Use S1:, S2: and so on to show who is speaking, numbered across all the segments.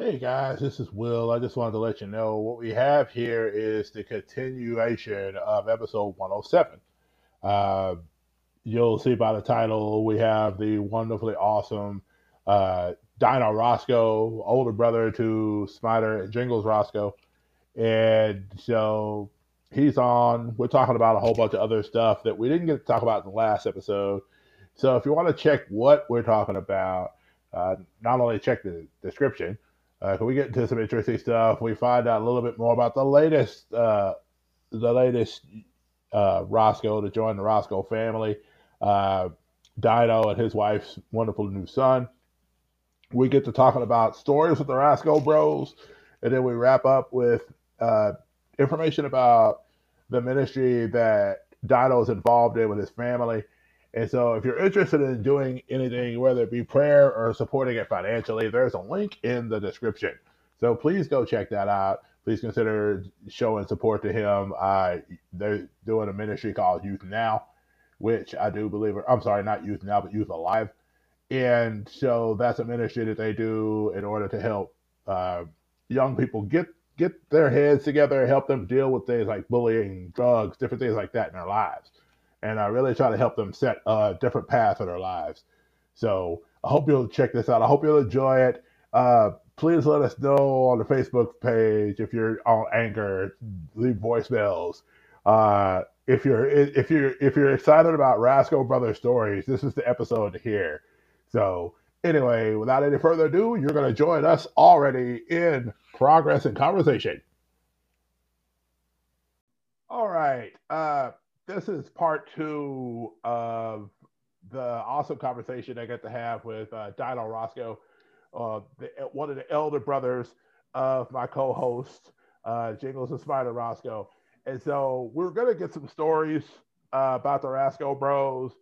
S1: Hey guys, this is Will. I just wanted to let you know what we have here is the continuation of episode 107. Uh, you'll see by the title, we have the wonderfully awesome uh, Dino Rasco, older brother to Spider Jingles Rasco. And so he's on. We're talking about a whole bunch of other stuff that we didn't get to talk about in the last episode. So if you want to check what we're talking about, uh, not only check the description, uh, can we get into some interesting stuff? We find out a little bit more about the latest, uh, the latest uh, Rasco to join the Rasco family, uh, Dino and his wife's wonderful new son. We get to talking about stories with the Rasco Bros, and then we wrap up with uh, information about the ministry that Dino is involved in with his family. And so, if you're interested in doing anything, whether it be prayer or supporting it financially, there's a link in the description. So please go check that out. Please consider showing support to him. Uh, they're doing a ministry called Youth Now, which I do believe, I'm sorry, not Youth Now, but Youth Alive. And so that's a ministry that they do in order to help uh, young people get get their heads together, help them deal with things like bullying, drugs, different things like that in their lives and I really try to help them set a different path in their lives. So I hope you'll check this out. I hope you'll enjoy it. Uh, please let us know on the Facebook page if you're on Anchor. Leave voicemails. Uh, if you're if you're if you're excited about Rasco Brothers stories, this is the episode to hear. So anyway, without any further ado, you're going to join us already in progress and conversation. All right. Uh, this is part two of the awesome conversation I get to have with uh, Dino Rasco, uh, the, one of the elder brothers of my co-host, uh, Jingles and Spider Rasco. And so we're gonna get some stories uh, about the Rasco Bros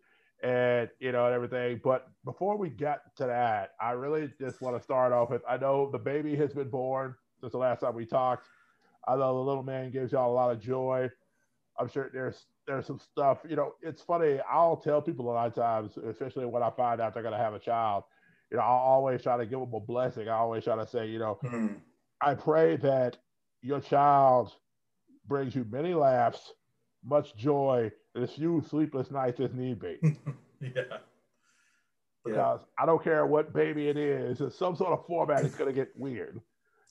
S1: and you know and everything. But before we get to that, I really just want to start off with I know the baby has been born since the last time we talked. I know the little man gives y'all a lot of joy. I'm sure there's there's some stuff, you know, it's funny. I'll tell people a lot of times, especially when I find out they're going to have a child, you know, I'll always try to give them a blessing. I always try to say, you know, mm-hmm. I pray that your child brings you many laughs, much joy, and as few sleepless nights as need be.
S2: yeah.
S1: Because yeah. I don't care what baby it is, in some sort of format, it's going to get weird.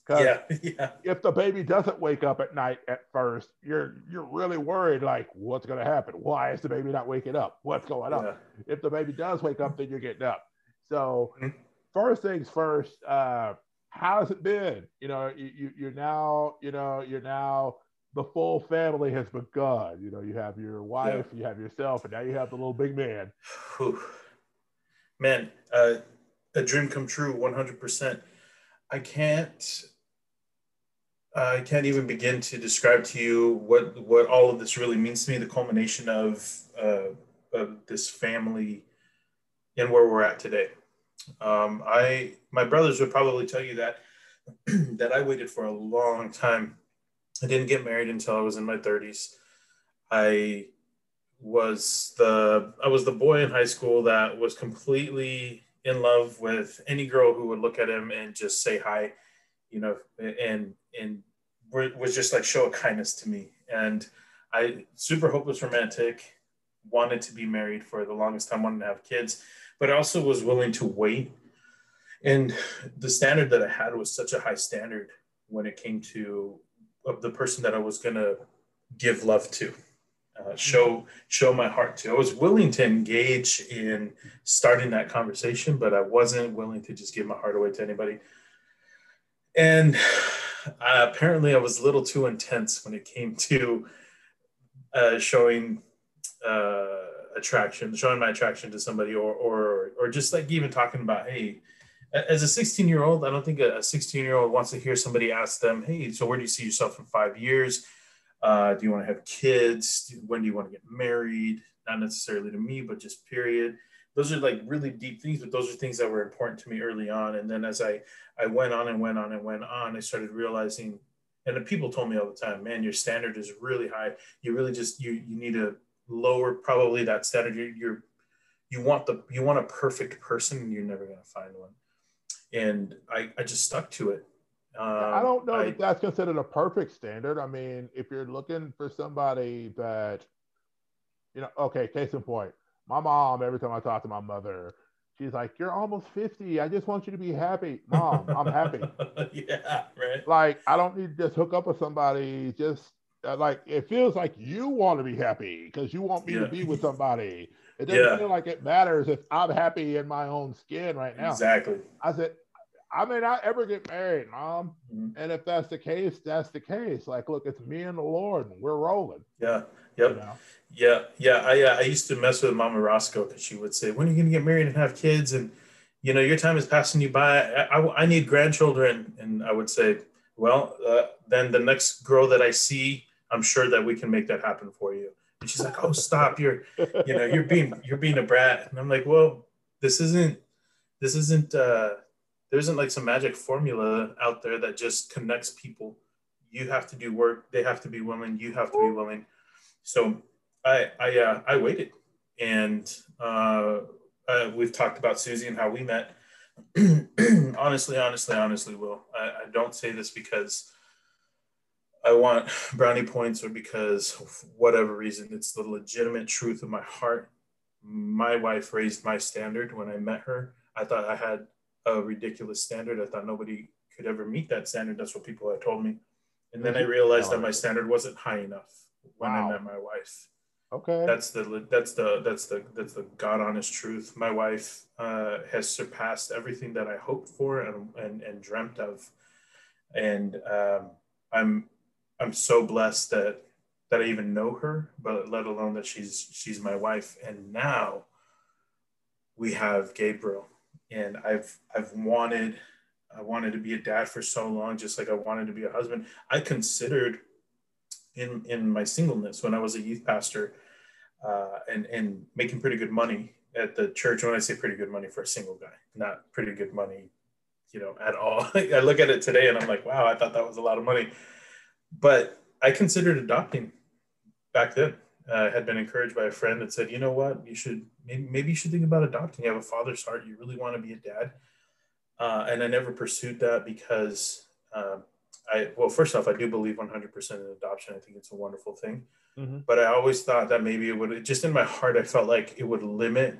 S2: Yeah, yeah.
S1: If the baby doesn't wake up at night at first, you're you're really worried. Like, what's going to happen? Why is the baby not waking up? What's going on? Yeah. If the baby does wake up, then you're getting up. So, mm-hmm. first things first. Uh, how has it been? You know, you, you are now you know you're now the full family has begun. You know, you have your wife, yeah. you have yourself, and now you have the little big man.
S2: Man, uh, a dream come true, one hundred percent. I can't I can't even begin to describe to you what what all of this really means to me. The culmination of uh, of this family and where we're at today. Um, I my brothers would probably tell you that that I waited for a long time. I didn't get married until I was in my 30s. I was the I was the boy in high school that was completely in love with any girl who would look at him and just say hi, you know, and and was just like show a kindness to me. And I super hopeless romantic, wanted to be married for the longest time, wanted to have kids, but I also was willing to wait. And the standard that I had was such a high standard when it came to of the person that I was gonna give love to. Uh, show show my heart to. I was willing to engage in starting that conversation, but I wasn't willing to just give my heart away to anybody. And uh, apparently, I was a little too intense when it came to uh, showing uh, attraction, showing my attraction to somebody, or or or just like even talking about, hey, as a 16 year old, I don't think a 16 year old wants to hear somebody ask them, hey, so where do you see yourself in five years? Uh, do you want to have kids? When do you want to get married? Not necessarily to me, but just period. Those are like really deep things, but those are things that were important to me early on. And then as I I went on and went on and went on, I started realizing, and the people told me all the time, man, your standard is really high. You really just you you need to lower probably that standard. You're, you're you want the you want a perfect person, and you're never gonna find one. And I I just stuck to it Um,
S1: I don't know I, that that's considered a perfect standard. I mean, if you're looking for somebody that, you know, okay, case in point, my mom, every time I talk to my mother, she's like, You're almost 50. I just want you to be happy. Mom, I'm happy.
S2: yeah, right.
S1: Like, I don't need to just hook up with somebody. Just uh, like, it feels like you want to be happy because you want me yeah. to be with somebody. It doesn't yeah. feel like it matters if I'm happy in my own skin right now.
S2: Exactly.
S1: I said, I may not ever get married, mom. Mm-hmm. And if that's the case, that's the case. Like, look, it's me and the Lord, and we're rolling.
S2: Yeah. Yep. You know? Yeah. Yeah. I uh, I used to mess with Mama Rasco because she would say, "When are you going to get married and have kids?" And you know, your time is passing you by. I, I, I need grandchildren, and I would say, well, uh, then the next girl that I see, I'm sure that we can make that happen for you. And she's like, "Oh, stop! You're, you know, you're being you're being a brat." And I'm like, "Well, this isn't this isn't." uh there isn't like some magic formula out there that just connects people. You have to do work. They have to be willing. You have to be willing. So I I uh, I waited, and uh, uh, we've talked about Susie and how we met. honestly, honestly, honestly, Will, I, I don't say this because I want brownie points or because whatever reason. It's the legitimate truth of my heart. My wife raised my standard when I met her. I thought I had a ridiculous standard. I thought nobody could ever meet that standard. That's what people had told me. And then I mm-hmm. realized that my standard wasn't high enough when wow. I met my wife.
S1: Okay.
S2: That's the that's the that's the that's the God honest truth. My wife uh, has surpassed everything that I hoped for and and, and dreamt of, and um, I'm I'm so blessed that that I even know her, but let alone that she's she's my wife. And now we have Gabriel, and I've I've wanted I wanted to be a dad for so long, just like I wanted to be a husband. I considered in in my singleness when I was a youth pastor uh, and and making pretty good money at the church. When I say pretty good money for a single guy, not pretty good money, you know, at all. I look at it today and I'm like, wow, I thought that was a lot of money, but I considered adopting back then uh, had been encouraged by a friend that said, you know what, you should maybe, maybe you should think about adopting. You have a father's heart. You really want to be a dad. Uh, and I never pursued that because uh, I, well, first off, I do believe 100% in adoption. I think it's a wonderful thing. Mm-hmm. But I always thought that maybe it would, just in my heart, I felt like it would limit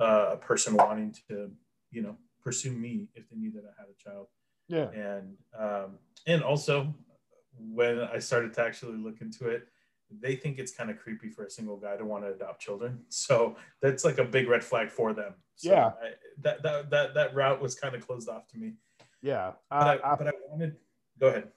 S2: uh, a person wanting to, you know, pursue me if they knew that I had a child.
S1: Yeah.
S2: And, um, and also when I started to actually look into it, they think it's kind of creepy for a single guy to want to adopt children. So that's like a big red flag for them. So
S1: yeah.
S2: I, that, that, that, that route was kind of closed off to me.
S1: Yeah.
S2: But I, I, but I wanted, go ahead.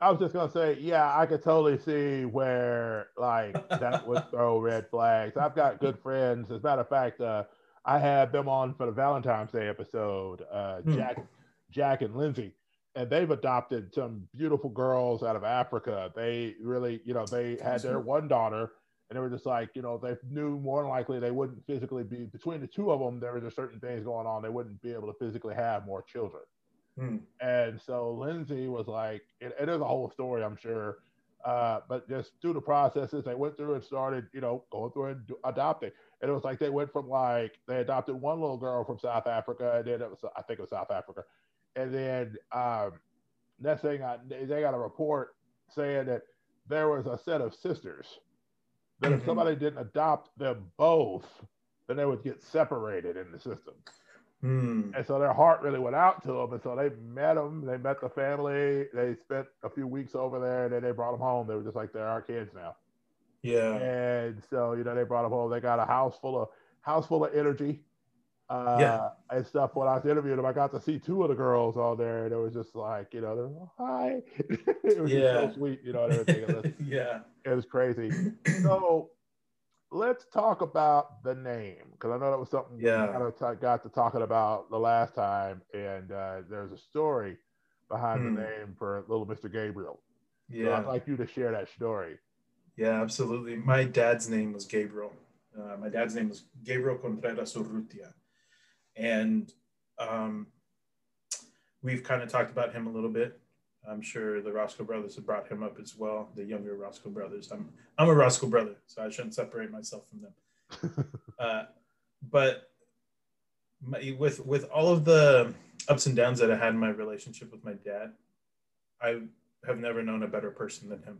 S1: I was just gonna say, yeah, I could totally see where like that would throw red flags. I've got good friends. As a matter of fact, uh, I had them on for the Valentine's Day episode. Uh, hmm. Jack, Jack and Lindsay, and they've adopted some beautiful girls out of Africa. They really, you know, they had their one daughter, and they were just like, you know, they knew more than likely they wouldn't physically be between the two of them. There were just certain things going on; they wouldn't be able to physically have more children. Hmm. And so Lindsay was like, it, it is a whole story, I'm sure. Uh, but just through the processes, they went through and started, you know, going through and do, adopting. And it was like they went from like they adopted one little girl from South Africa, and then it was I think it was South Africa, and then um, next thing I, they got a report saying that there was a set of sisters that if mm-hmm. somebody didn't adopt them both, then they would get separated in the system.
S2: Mm.
S1: And so their heart really went out to them. And so they met them. They met the family. They spent a few weeks over there, and then they brought them home. They were just like they're our kids now.
S2: Yeah.
S1: And so you know they brought them home. They got a house full of house full of energy uh,
S2: yeah.
S1: and stuff. When I was interviewing them, I got to see two of the girls on there, and it was just like, you know, they're like, hi. it was yeah. so sweet, you know, and everything.
S2: Yeah.
S1: It was crazy. so let's talk about the name because I know that was something
S2: yeah.
S1: we kind of t- got to talking about the last time, and uh, there's a story behind the hmm. name for little Mr. Gabriel. Yeah. So I'd like you to share that story.
S2: Yeah, absolutely. My dad's name was Gabriel. Uh, my dad's name was Gabriel Contreras Urrutia and um, we've kind of talked about him a little bit. I'm sure the Rasco brothers have brought him up as well. The younger Rasco brothers. I'm I'm a Rasco brother, so I shouldn't separate myself from them. uh, but my, with with all of the ups and downs that I had in my relationship with my dad, I have never known a better person than him.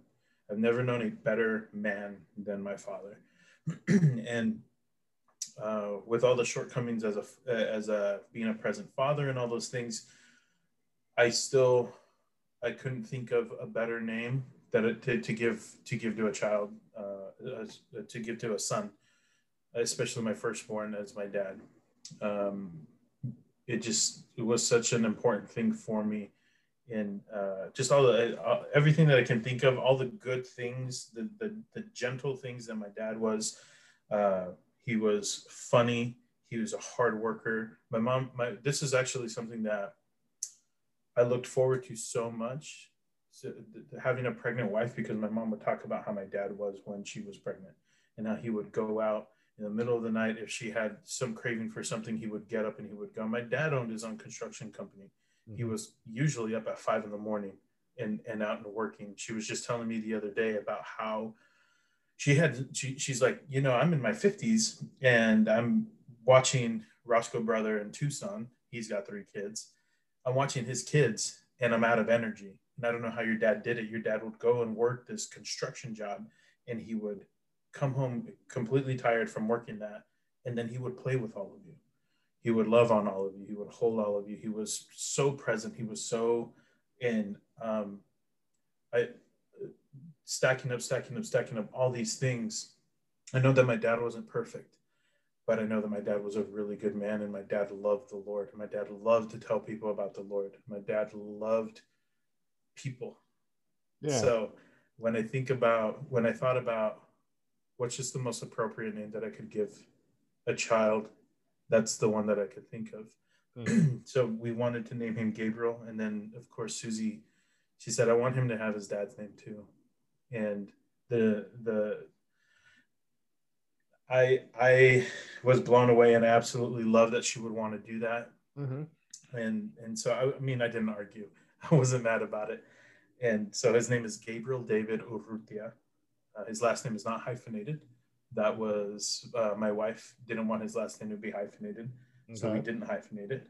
S2: I've never known a better man than my father. and uh, with all the shortcomings as a as a being a present father and all those things, I still I couldn't think of a better name that it, to, to give to give to a child uh, to give to a son, especially my firstborn as my dad. Um, it just it was such an important thing for me in uh, just all the uh, everything that I can think of, all the good things, the the, the gentle things that my dad was. Uh, he was funny. He was a hard worker. My mom, my this is actually something that I looked forward to so much. So, having a pregnant wife because my mom would talk about how my dad was when she was pregnant and how he would go out in the middle of the night if she had some craving for something he would get up and he would go my dad owned his own construction company mm-hmm. he was usually up at five in the morning and and out and working she was just telling me the other day about how she had she, she's like you know i'm in my 50s and i'm watching rasco brother in tucson he's got three kids i'm watching his kids and i'm out of energy. And i don't know how your dad did it. Your dad would go and work this construction job and he would come home completely tired from working that. And then he would play with all of you. He would love on all of you. He would hold all of you. He was so present. He was so in um, I, stacking up, stacking up, stacking up all these things. I know that my dad wasn't perfect, but I know that my dad was a really good man and my dad loved the Lord. My dad loved to tell people about the Lord. My dad loved people. Yeah. So when I think about, when I thought about what's just the most appropriate name that I could give a child, that's the one that I could think of. Mm. so we wanted to name him Gabriel. And then, of course, Susie, she said, I want him to have his dad's name too and the the I I was blown away and I absolutely love that she would want to do that. Mm-hmm. And and so I, I, mean I didn't argue. I wasn't mad about it. And so his name is Gabriel David Urrutia. Uh, his last name is not hyphenated. That was uh, my wife didn't want his last name to be hyphenated, okay. so we didn't hyphenate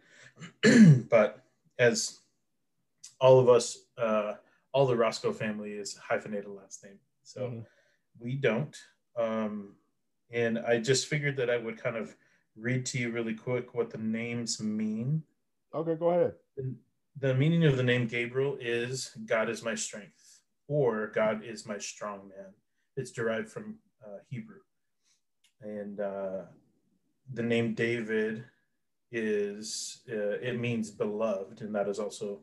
S2: it. but as all of us uh, all the Roscoe family is hyphenated last name. So mm-hmm. we don't. Um, and I just figured that I would kind of read to you really quick what the names mean.
S1: Okay, go ahead.
S2: The, meaning of the name Gabriel is God is my strength, or God is my strong man. It's derived from uh, Hebrew. And uh, the name David is, uh, it means beloved, and that is also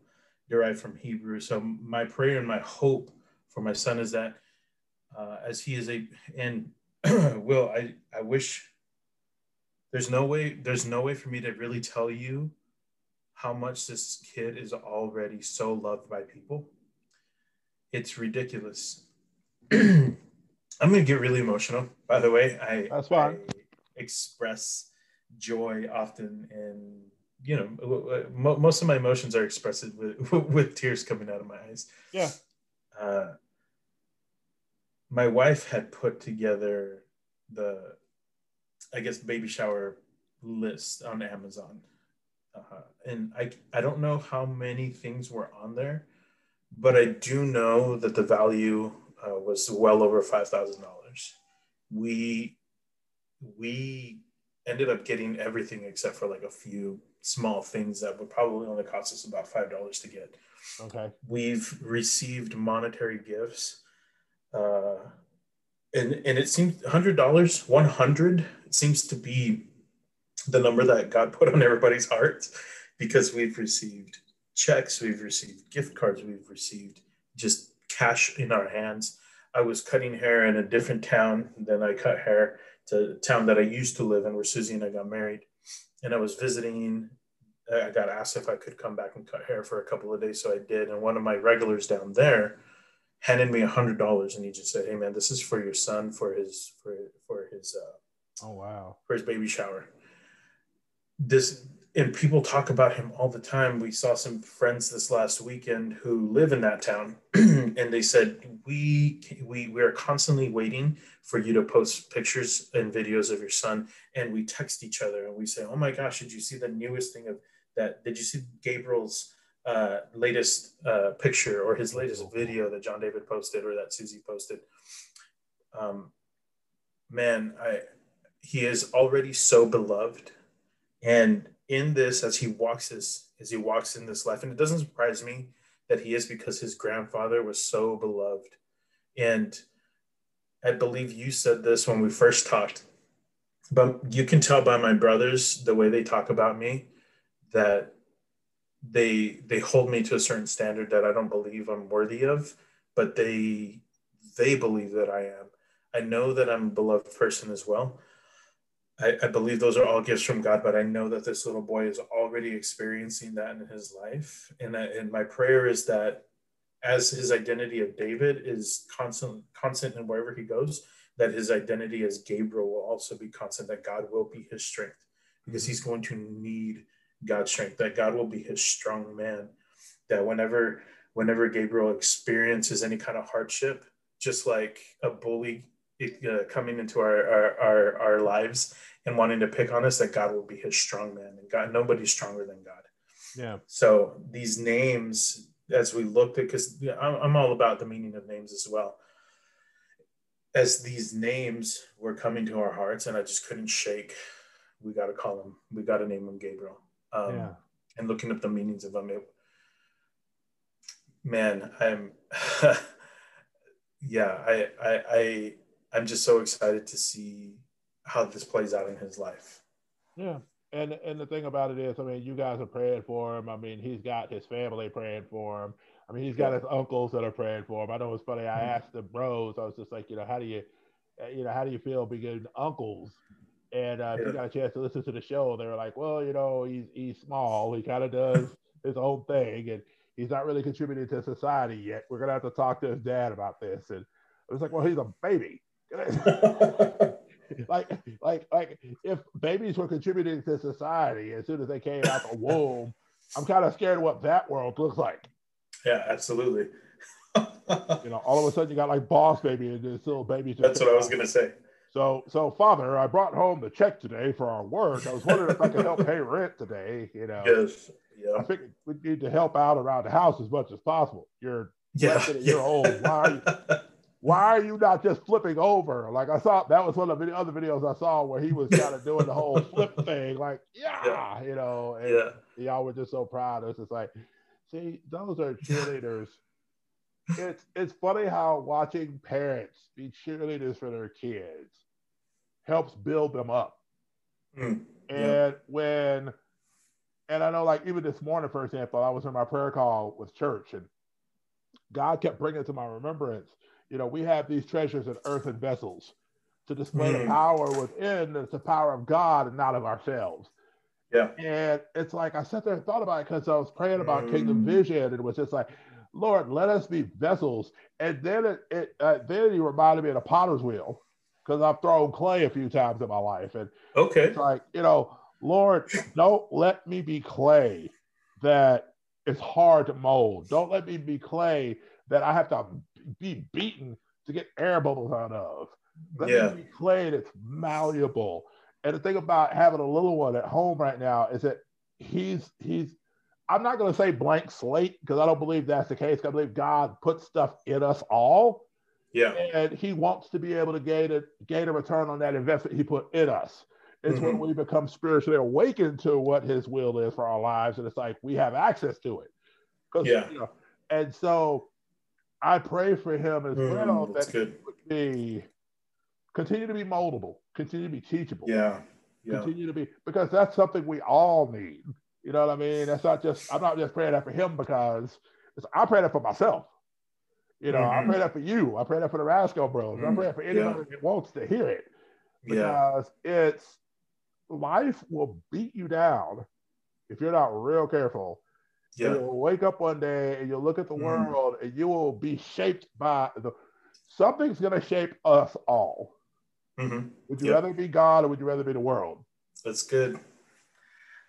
S2: derived from Hebrew. So my prayer and my hope for my son is that uh, as he is a and will I I wish there's no way there's no way for me to really tell you how much this kid is already so loved by people. It's ridiculous. I'm gonna get really emotional. By the way, I
S1: that's.
S2: I express joy often and you know, most of my emotions are expressed with, with tears coming out of my eyes.
S1: Yeah.
S2: Uh, my wife had put together the, I guess, baby shower list on Amazon. Uh, and I, I don't know how many things were on there, but I do know that the value uh, was well over $5,000. We, we ended up getting everything except for like a few small things that would probably only cost us about five dollars to get.
S1: Okay.
S2: We've received monetary gifts, uh, and and it seems hundred dollars, one hundred seems to be the number that God put on everybody's hearts, because we've received checks, we've received gift cards, we've received just cash in our hands. I was cutting hair in a different town than I cut hair to town that I used to live in, where Susie and I got married and I was visiting. I got asked if I could come back and cut hair for a couple of days, so I did. And one of my regulars down there handed me a hundred dollars, and he just said, "Hey, man, this is for your son for his for for his uh,
S1: oh wow
S2: for his baby shower." This and people talk about him all the time. We saw some friends this last weekend who live in that town, and they said we we we are constantly waiting for you to post pictures and videos of your son and we text each other and we say oh my gosh did you see the newest thing of that did you see gabriel's uh, latest uh, picture or his latest video that john david posted or that susie posted. Um, man i he is already so beloved. And in this as he walks this as he walks in this life and it doesn't surprise me that he is because his grandfather was so beloved. And I believe you said this when we first talked, but you can tell by my brothers the way they talk about me that they they hold me to a certain standard that I don't believe I'm worthy of, but they they believe that I am. I know that I'm a beloved person as well. I, I, believe those are all gifts from God, but I know that this little boy is already experiencing that in his life. And, that, and my prayer is that as his identity of David is constant, constant in wherever he goes, that his identity as Gabriel will also be constant, that God will be his strength because he's going to need God's strength, that God will be his strong man, that whenever whenever Gabriel experiences any kind of hardship, just like a bully uh, coming into our, our, our our lives and wanting to pick on us that God will be his strong man and God nobody's stronger than God.
S1: Yeah.
S2: So these names as we looked at because I'm, I'm all about the meaning of names as well. As these names were coming to our hearts and I just couldn't shake, we got to call him, we got to name him Gabriel. Um, yeah. And looking up the meanings of them, it, man, I'm, yeah, I, I, I, I'm just so excited to see how this plays out in his life.
S1: Yeah. And and the thing about it is, I mean, you guys are praying for him. I mean, he's got his family praying for him. I mean, he's got his uncles that are praying for him. I know it's funny. I mm-hmm. asked the bros. I was just like, you know, how do you, you know, how do you feel being uncles? And uh, yeah. if you got a chance to listen to the show, they were like, well, you know, he's he's small. He kind of does his own thing, and he's not really contributing to society yet. We're gonna have to talk to his dad about this. And I was like, well, he's a baby. like, like, like, if babies were contributing to society as soon as they came out the womb, I'm kind of scared of what that world looks like.
S2: Yeah, absolutely.
S1: you know, all of a sudden you got like boss baby and this little baby.
S2: That's what I was gonna say.
S1: So, so father, I brought home the check today for our work. I was wondering if I could help pay rent today. You know,
S2: yes, yeah.
S1: I think we need to help out around the house as much as possible. You're
S2: yeah,
S1: a year old. Why are you, why are you not just flipping over? Like I saw that was one of the other videos I saw where he was kind of doing the whole flip thing, like yeah, yeah. you know, and yeah. y'all were just so proud. It's just like, see, those are cheerleaders. it's it's funny how watching parents be cheerleaders for their kids helps build them up. Mm, and when and I know like even this morning, for example, I was in my prayer call with church and God kept bringing to my remembrance you know, we have these treasures in earthen vessels to display mm. the power within. It's the power of God and not of ourselves.
S2: Yeah.
S1: And it's like I sat there and thought about it because I was praying about mm. kingdom vision, and it was just like, Lord, let us be vessels. And then it, it uh, then you reminded me of the potter's wheel because I've thrown clay a few times in my life, and
S2: okay,
S1: it's like you know, Lord, don't let me be clay that is hard to mold. Don't let me be clay that I have to be beaten to get air bubbles out of. Let yeah. me be clay that's malleable. And the thing about having a little one at home right now is that he's he's I'm not going to say blank slate because I don't believe that's the case. I believe God puts stuff in us all.
S2: Yeah.
S1: And he wants to be able to gain a gain a return on that investment he put in us. It's mm-hmm. when we become spiritually awakened to what his will is for our lives. And it's like we have access to it.
S2: Yeah. You know,
S1: and so I pray for him as mm, well
S2: that good.
S1: he be continue to be moldable, continue to be teachable.
S2: Yeah.
S1: yeah. Continue to be because that's something we all need. You know what I mean? That's not just I'm not just praying that for him because I pray that for myself. You know, mm-hmm. I pray that for you. I pray that for the Rasco Bros. Mm-hmm. I pray that for anyone yeah. that wants to hear it because yeah. it's life will beat you down if you're not real careful yeah. You'll wake up one day and you'll look at the mm. world and you will be shaped by the something's going to shape us all.
S2: Mm-hmm.
S1: Would you yep. rather be God or would you rather be the world?
S2: That's good.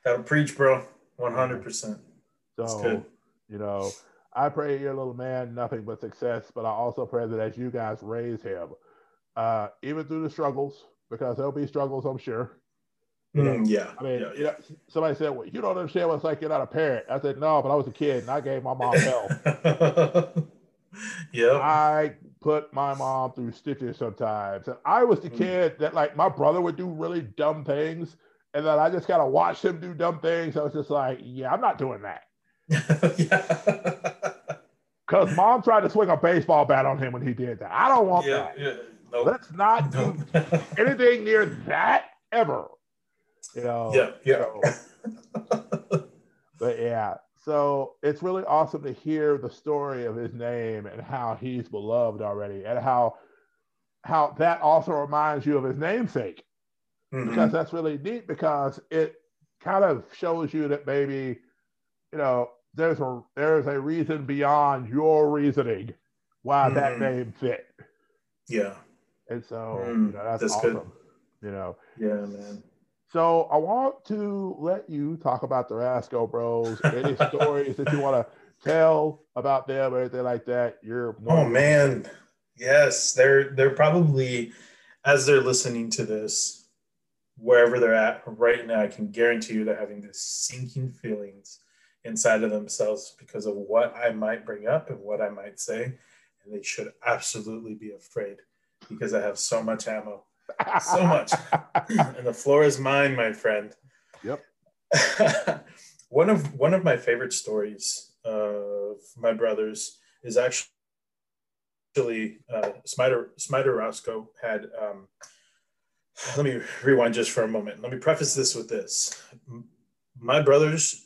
S2: That'll preach, bro. 100%. So,
S1: That's good. you know, I pray your little man nothing but success, but I also pray that as you guys raise him, uh, even through the struggles, because there'll be struggles, I'm sure.
S2: Mm, yeah.
S1: I mean,
S2: yeah,
S1: you know, somebody said, "Well, you don't understand what it's like you're not a parent." I said, "No, but I was a kid and I gave my mom hell."
S2: yeah.
S1: I put my mom through stitches sometimes, and I was the
S2: Mm.
S1: kid that like my brother would do really dumb things, and then I just kind of watched him do dumb things. I was just like, "Yeah, I'm not doing that."
S2: yeah.
S1: Because mom tried to swing a baseball bat on him when he did that. I don't want
S2: yeah.
S1: that.
S2: Yeah. Nope.
S1: Let's not do
S2: Nope.
S1: anything near that ever. You know.
S2: yeah. Yeah.
S1: so- but yeah, so it's really awesome to hear the story of his name and how he's beloved already, and how how that also reminds you of his namesake
S2: Mhm.
S1: because that's really neat because it kind of shows you that maybe you know there's a there's a reason beyond your reasoning why that
S2: Mhm.
S1: name fit
S2: Yeah.
S1: and so
S2: Mm,
S1: you know, that's,
S2: that's
S1: awesome
S2: good.
S1: you know
S2: Yeah, man.
S1: so i want to let you talk about the rasco bros any stories that you want to tell about them or anything like that you're
S2: Oh man. Yes, they're they're probably as they're listening to this, wherever they're at right now, I can guarantee you they're having this sinking feelings inside of themselves because of what I might bring up and what I might say. And they should absolutely be afraid because I have so much ammo. so much. and the floor is mine, my friend.
S1: Yep.
S2: one of one of my favorite stories of my brothers is actually uh, Smider Smider Rasco had. Um, let me rewind just for a moment. Let me preface this with this: my brothers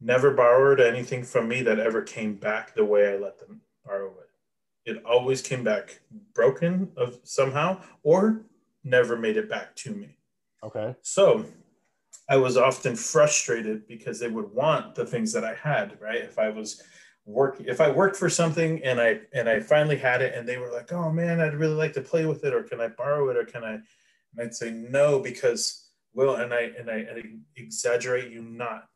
S2: never borrowed anything from me that ever came back the way I let them borrow it. It always came back broken of somehow, or never made it back to me.
S1: okay
S2: So I was often frustrated because they would want the things that I had, right? If I was work if I worked for something and I and I finally had it and they were like, "Oh man, I'd really like to play with it or can I borrow it or can I?" And I'd say no because well, and I and I, and I exaggerate you not.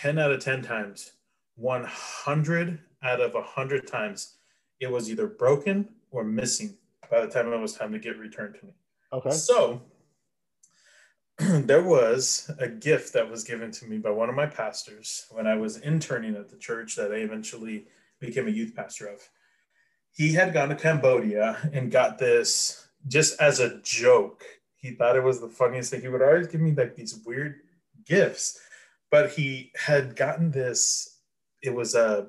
S2: 10 out of 10 times, 100 out of 100 times, it was either broken or missing by the time it was time to get returned to me.
S1: okay
S2: So there was a gift that was given to me by one of my pastors when I was interning at the church that I eventually became a youth pastor of. He had gone to Cambodia and got this just as a joke. He thought it was the funniest thing. He would always give me like these weird gifts, but he had gotten this. It was a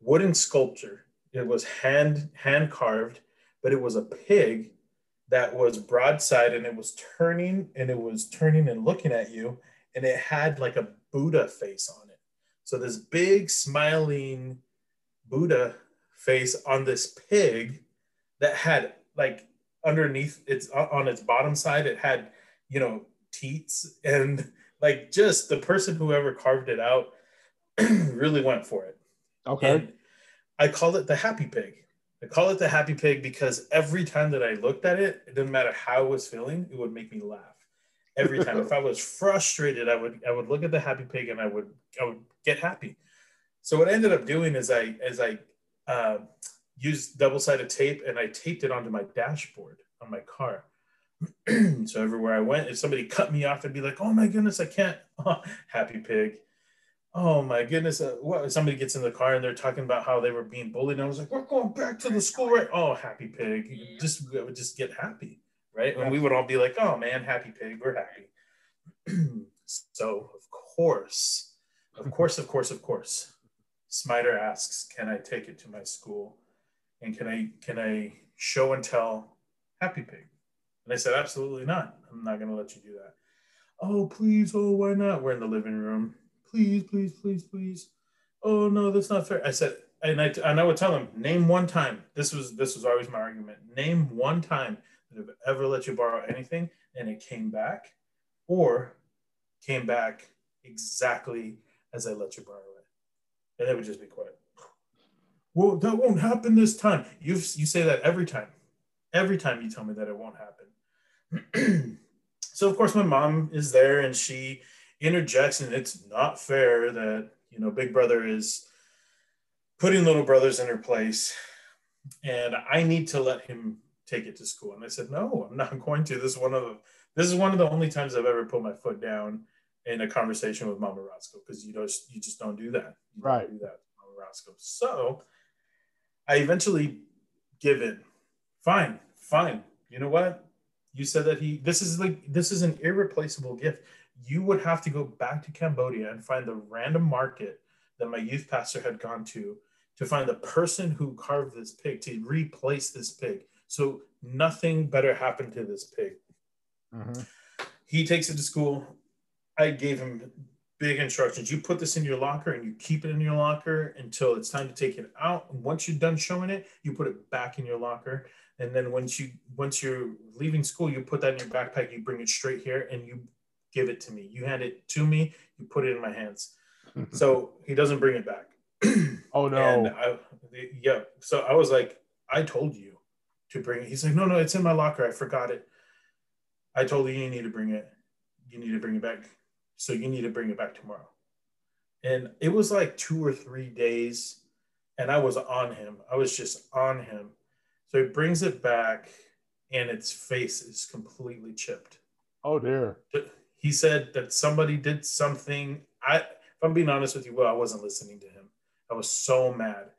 S2: wooden sculpture. It was hand hand carved, but it was a pig that was broadside and it was turning and it was turning and looking at you and it had like a buddha face on it so this big smiling buddha face on this pig that had like underneath its on its bottom side it had you know teats and like just the person whoever carved it out really went for it
S1: okay
S2: and I call it the happy pig. I call it the happy pig because every time that I looked at it, it didn't matter how I was feeling, it would make me laugh. Every time. if I was frustrated, I would I would look at the happy pig and I would I would get happy. So what I ended up doing is I as I uh, used double-sided tape and I taped it onto my dashboard on my car. so everywhere I went, if somebody cut me off, I'd be like, "Oh my goodness, I can't!" happy pig. Oh my goodness! Uh, what? Somebody gets in the car and they're talking about how they were being bullied. And I was like, "We're going back to the school, right?" Oh, happy pig! Just would just get happy, right? And we would all be like, "Oh man, happy pig, we're happy." so of course, of course, of course, of course, Smiter asks, "Can I take it to my school? And can I can I show and tell Happy Pig?" And I said, "Absolutely not. I'm not going to let you do that." Oh please! Oh why not? We're in the living room please, please, please, please. Oh no, that's not fair. I said, and I and I would tell him, name one time. This was this was always my argument. Name one time that I've ever let you borrow anything and it came back, or came back exactly as I let you borrow it, and they would just be quiet. Well, that won't happen this time. You you say that every time, every time you tell me that it won't happen. so of course my mom is there and she interjects and it's not fair that you know big brother is putting little brothers in her place, and I need to let him take it to school. And I said, no, I'm not going to. This is one of the this is one of the only times I've ever put my foot down in a conversation with Mama Rasco because you don't you just don't do that. You
S1: right.
S2: do that, Mama Rasco. So I eventually give in. Fine, fine. You know what? You said that he this is like this is an irreplaceable gift. You would have to go back to Cambodia and find the random market that my youth pastor had gone to to find the person who carved this pig to replace this pig. So nothing better happened to this pig. Mm-hmm. He takes it to school. I gave him big instructions. You put this in your locker and you keep it in your locker until it's time to take it out. once you're done showing it, you put it back in your locker. And then once you once you're leaving school, you put that in your backpack. You bring it straight here and you give it to me. You hand it to me. You put it in my hands. so he doesn't bring it back.
S1: oh no!
S2: I, yeah. So I was like, I told you to bring it. He's like, no, no, it's in my locker. I forgot it. I told you you need to bring it. You need to bring it back. So you need to bring it back tomorrow. And it was like two or three days, and I was on him. I was just on him. So he brings it back, and its face is completely chipped.
S1: Oh dear.
S2: He said that somebody did something. I, if I'm being honest with you, well, I wasn't listening to him. I was so mad.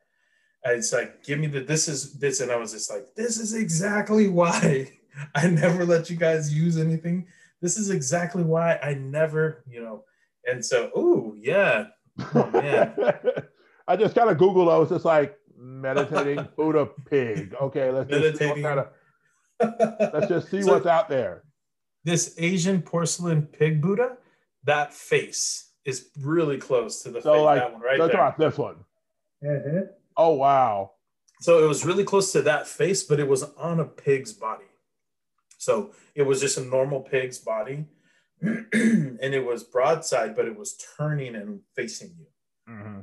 S2: And it's like, give me the this is this, and I was just like, this is exactly why I never let you guys use anything. This is exactly why I never, you know. And so, oh yeah, oh, man.
S1: I just kind of Googled. I was just like meditating Buddha pig. Okay, let's meditating. Just of, let's just see so, what's out there.
S2: This Asian porcelain pig Buddha, that face is really close to the
S1: so
S2: face.
S1: Like,
S2: that one right
S1: let's
S2: there.
S1: About this one.
S2: Mm-hmm.
S1: Oh wow!
S2: So it was really close to that face, but it was on a pig's body. So it was just a normal pig's body, and it was broadside, but it was turning and facing you. Mm-hmm.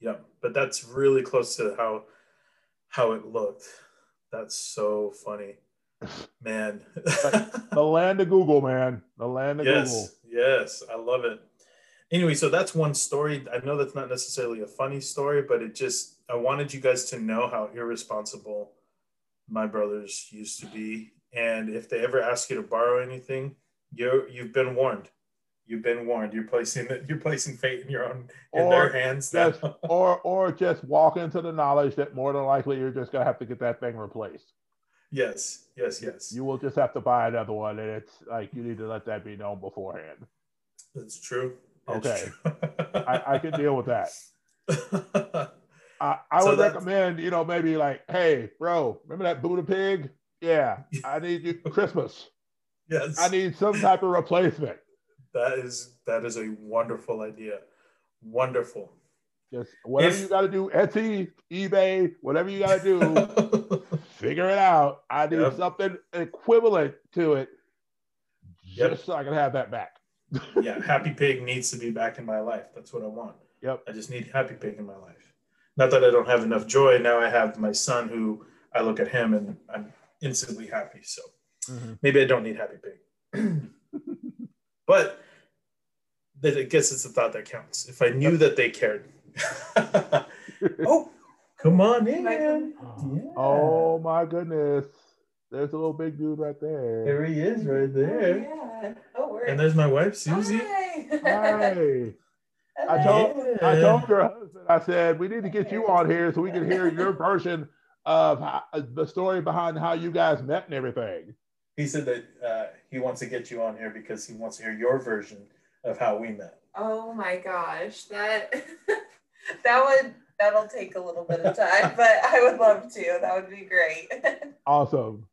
S2: Yeah, but that's really close to how how it looked. That's so funny, man.
S1: the land of Google, man. The land of
S2: yes,
S1: Google.
S2: Yes, I love it. Anyway, so that's one story. I know that's not necessarily a funny story, but it just I wanted you guys to know how irresponsible my brothers used to be and if they ever ask you to borrow anything, you you've been warned. You've been warned. You're placing you're placing fate in your own in or their hands.
S1: Just, or or just walk into the knowledge that more than likely you're just gonna have to get that thing replaced.
S2: Yes, yes, yes.
S1: You will just have to buy another one, and it's like you need to let that be known beforehand.
S2: That's true.
S1: That's okay, true. I, I can deal with that. I, I so would recommend, you know, maybe like, hey, bro, remember that Buddha pig? Yeah, I need you Christmas.
S2: Yes.
S1: I need some type of replacement.
S2: That is that is a wonderful idea. Wonderful.
S1: Just whatever if, you got to do, Etsy, eBay, whatever you got to do, figure it out. I need yep. something equivalent to it, just yep. so I can have that back.
S2: yeah, Happy Pig needs to be back in my life. That's what I want.
S1: Yep.
S2: I just need Happy Pig in my life. Not that I don't have enough joy. Now I have my son who I look at him and I'm instantly happy. So mm-hmm. maybe I don't need happy pig. but that I guess it's the thought that counts. If I knew that they cared. oh, come on in.
S1: Yeah. Oh my goodness. There's a little big dude right there.
S2: There he is right there.
S3: Oh, yeah. Oh,
S2: and there's my wife, Susie.
S3: Hi.
S1: Hi. I told I told your husband, I said, we need to get you on here so we can hear your version of how, uh, the story behind how you guys met and everything.
S2: He said that uh, he wants to get you on here because he wants to hear your version of how we met.
S3: Oh my gosh, that that would that'll take a little bit of time, but I would love to. That would be great.
S1: awesome.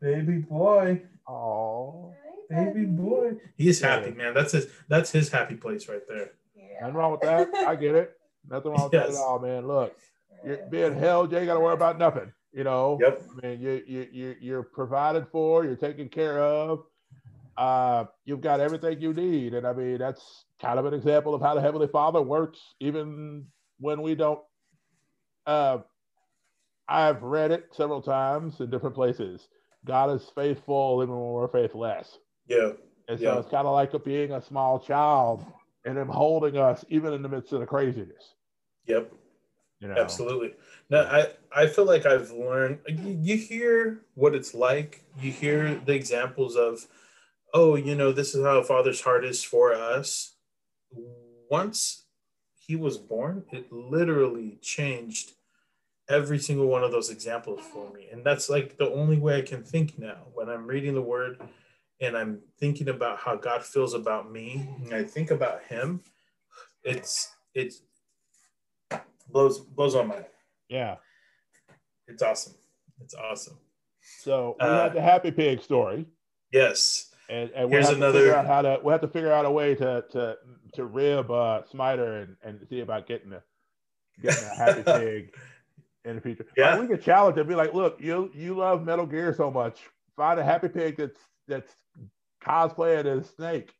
S2: Baby boy.
S1: Oh.
S2: Baby boy. He's happy, man. That's his that's his happy place right there.
S1: Yeah. Nothing wrong with that. I get it. Nothing wrong with yes. that at all, man. Look, you're being held, you ain't got to worry about nothing. You know,
S2: yep.
S1: I mean, you, you, you, you're provided for, you're taken care of. Uh, you've got everything you need. And I mean, that's kind of an example of how the Heavenly Father works, even when we don't. Uh, I've read it several times in different places. God is faithful even when we're faithless.
S2: Yeah.
S1: And so
S2: yeah.
S1: it's kind of like being a small child and Him holding us even in the midst of the craziness.
S2: Yep.
S1: You know,
S2: Absolutely. No, I, I feel like I've learned, you, hear what it's like. You hear the examples of, oh, you know, this is how a father's heart is for us. Once he was born, it literally changed every single one of those examples for me. And that's like the only way I can think now when I'm reading the word and I'm thinking about how God feels about me and I think about him. It's, it's, blows blows on my mind.
S1: yeah.
S2: It's awesome. It's awesome.
S1: So we
S2: Uh,
S1: had the Happy Pig story,
S2: Yes.
S1: and, and we have to
S2: another-
S1: figure out how to we have to figure out a way to to to rib uh, Smiter and, and see about getting a getting a Happy Pig in the future.
S2: Yeah.
S1: Like, we could challenge and be like, look, you you love Metal Gear so much, find a Happy Pig that's that's cosplaying as Snake.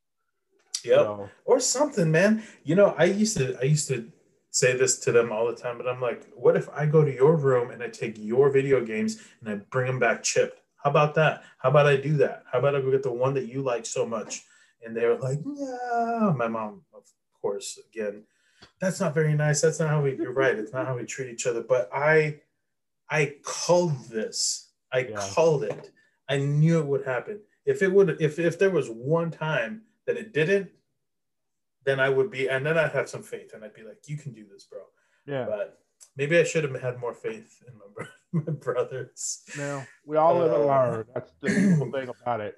S1: you
S2: Yep.
S1: know?
S2: Or something, man. You know, I used to I used to say this to them all the time, but I'm like, what if I go to your room and I take your video games and I bring them back chipped? How about that? How about I do that? How about I go get the one that you like so much? And they were like, no. My mom, of course, again, that's not very nice. That's not how we. You're right. It's not how we treat each other. But I, I called this. I
S1: Yeah.
S2: called it. I knew it would happen. If it would, if if there was one time that it didn't, then I would be, and then I'd have some faith, and I'd be like, "You can do this, bro."
S1: Yeah.
S2: But maybe I should have had more faith in my, bro- my brothers.
S1: No, we all live and
S2: Uh,
S1: learn. That's the beautiful thing about it.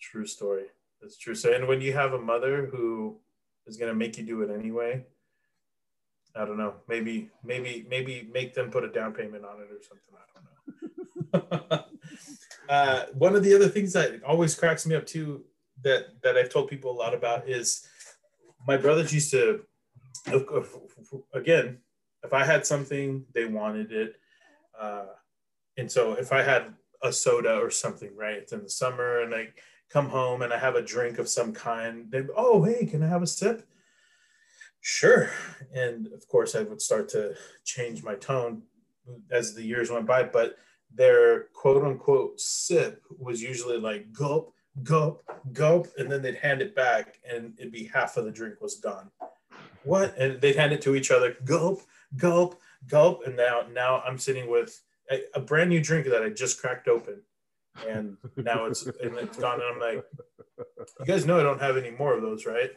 S2: True story. That's true. So, and when you have a mother who is gonna make you do it anyway, I don't know. Maybe, maybe, maybe make them put a down payment on it or something. I don't know. uh, one of the other things that always cracks me up too, that that I've told people a lot about is my brothers used to, again, if I had something, they wanted it, uh, and so if I had a soda or something, right? It's in the summer, and I come home and I have a drink of some kind. They, oh, hey, can I have a sip? Sure. And of course, I would start to change my tone as the years went by, but their quote unquote sip was usually like gulp, gulp, gulp, and then they'd hand it back and it'd be half of the drink was gone. What? And they'd hand it to each other, gulp, gulp, gulp. And now, now I'm sitting with a, a brand new drink that I just cracked open. And now it's and it's gone. And I'm like, you guys know I don't have any more of those, right?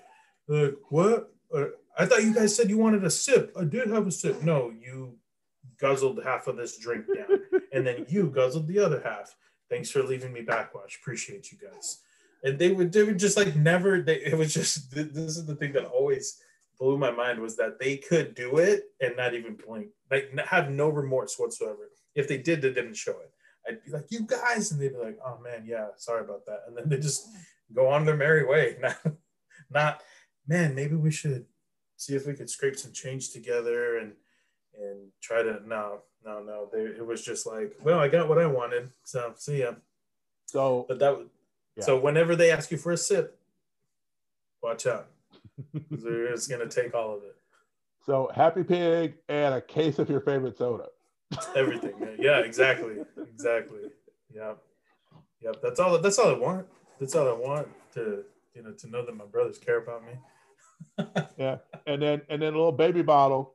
S2: They're like, what? Uh, I thought you guys said you wanted a sip. I did have a sip. No, you guzzled half of this drink down, and then you guzzled the other half. Thanks for leaving me backwash. Appreciate you guys. And they would, they would just like never. They, it was just this is the thing that always blew my mind was that they could do it and not even blink, like have no remorse whatsoever. If they did, they didn't show it. I'd be like, you guys, and they'd be like, oh man, yeah, sorry about that, and then they just go on their merry way. Not, not, man, maybe we should see if we could scrape some change together and and try to no no no they, it was just like well i got what i wanted so see ya
S1: So
S2: but that
S1: Yeah.
S2: so whenever they ask you for a sip watch out. They're just gonna take all of it.
S1: So Happy Pig and a case of your favorite soda.
S2: everything yeah exactly exactly yeah yep that's all that's all i want that's all i want to you know to know that my brothers care about me.
S1: Yeah, and then and then a little baby bottle,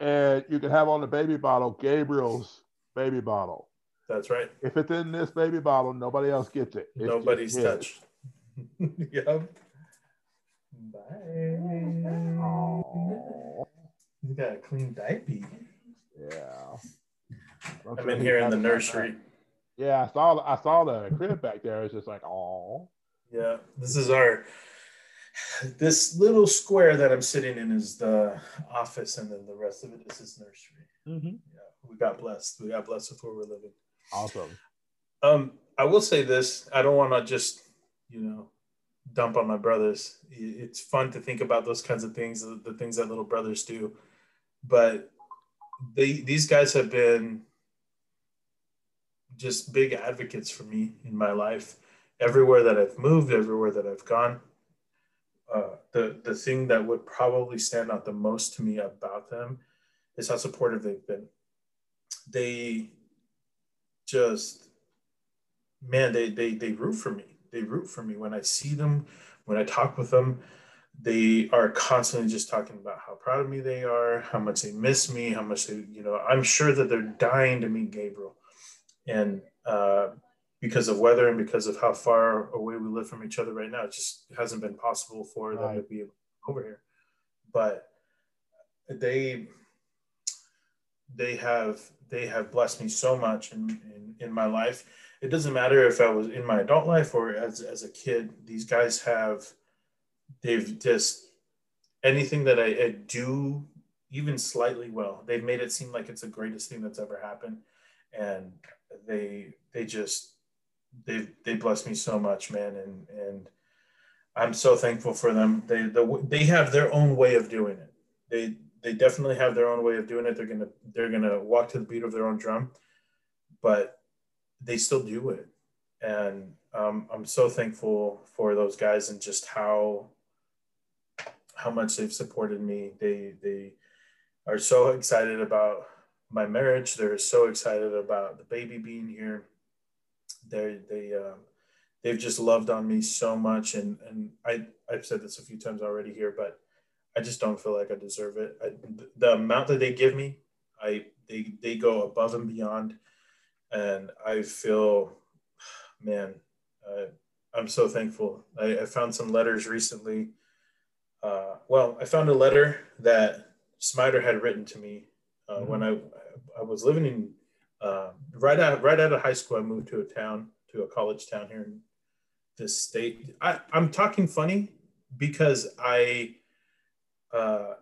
S1: and you can have on the baby bottle Gabriel's baby bottle.
S2: that's right
S1: If it's in this baby bottle, nobody else gets it. It's
S2: nobody's touched yep bye You got a clean diaper.
S1: yeah.
S2: I'm in here in the nursery.
S1: Yeah, I saw I saw the crib back there. It's just like, oh,
S2: Yeah, this is our. This little square that I'm sitting in is the office, and then the rest of it is his nursery. Yeah, we got blessed. We got blessed with where we're living.
S1: awesome.
S2: Um, I will say this: I don't want to just, you know, dump on my brothers. It's fun to think about those kinds of things, the, the things that little brothers do, but they these guys have been just big advocates for me in my life. Everywhere that I've moved, everywhere that I've gone, uh, the the thing that would probably stand out the most to me about them is how supportive they've been. They just man, they they they root for me. They root for me when I see them, when I talk with them. they are constantly just talking about how proud of me they are, how much they miss me, how much they, you know, I'm sure that they're dying to meet Gabriel. And uh, because of weather and because of how far away we live from each other right now, it just hasn't been possible for them to be over here. But they they have they have blessed me so much in, in, in my life. It doesn't matter if I was in my adult life or as, as a kid, these guys have they've just anything that I, I do even slightly well, they've made it seem like it's the greatest thing that's ever happened. And they they just they they bless me so much, man, and and I'm so thankful for them. They the, they have their own way of doing it. They they definitely have their own way of doing it. They're gonna they're gonna walk to the beat of their own drum, but they still do it, and um, I'm so thankful for those guys and just how how much they've supported me. They they are so excited about my marriage. They're so excited about the baby being here. They they uh, they've just loved on me so much, and and I I've said this a few times already here, but I just don't feel like I deserve it. I, the amount that they give me, I they they go above and beyond, and I feel, man, uh, I'm so thankful. I, I, found some letters recently. Uh, well, I found a letter that Smider had written to me uh, mm-hmm. when I I was living in uh, right out right out of high school. I moved to a town to a college town here in this state. I, I'm talking funny because I uh,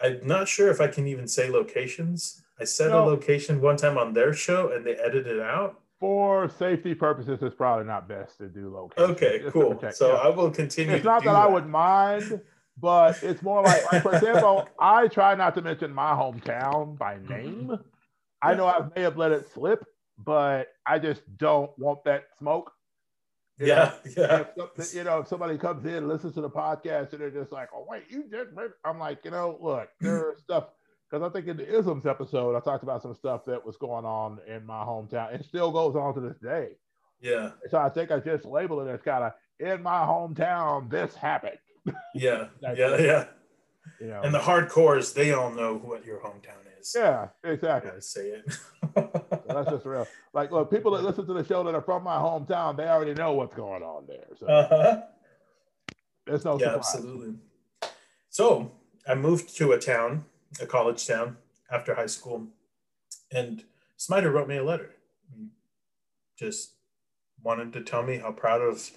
S2: I'm not sure if I can even say locations. I said no. a location one time on their show and they edited it out.
S1: For safety purposes, it's probably not best to do location.
S2: Okay, cool. So yeah. I will continue.
S1: It's not that, that, I would mind, but it's more like, like, for example, I try not to mention my hometown by name. I know I may have let it slip, but I just don't want that smoke.
S2: You yeah, know, yeah.
S1: If, you know, if somebody comes in, and listens to the podcast, and they're just like, "Oh, wait, you just," I'm like, you know, look, there's stuff because I think in the isms episode, I talked about some stuff that was going on in my hometown, and still goes on to this day.
S2: Yeah.
S1: So I think I just label it as kind of in my hometown, this happened.
S2: Yeah, yeah, yeah. You know, and the hardcores, they all know what your hometown is.
S1: Yeah, exactly.
S2: I say it.
S1: so that's just real. Like, look, people that listen to the show that are from my hometown, they already know what's going on there. So uh-huh. there's no yeah,
S2: surprise. absolutely. So I moved to a town, a college town, after high school, and Smider wrote me a letter. Just wanted to tell me how proud of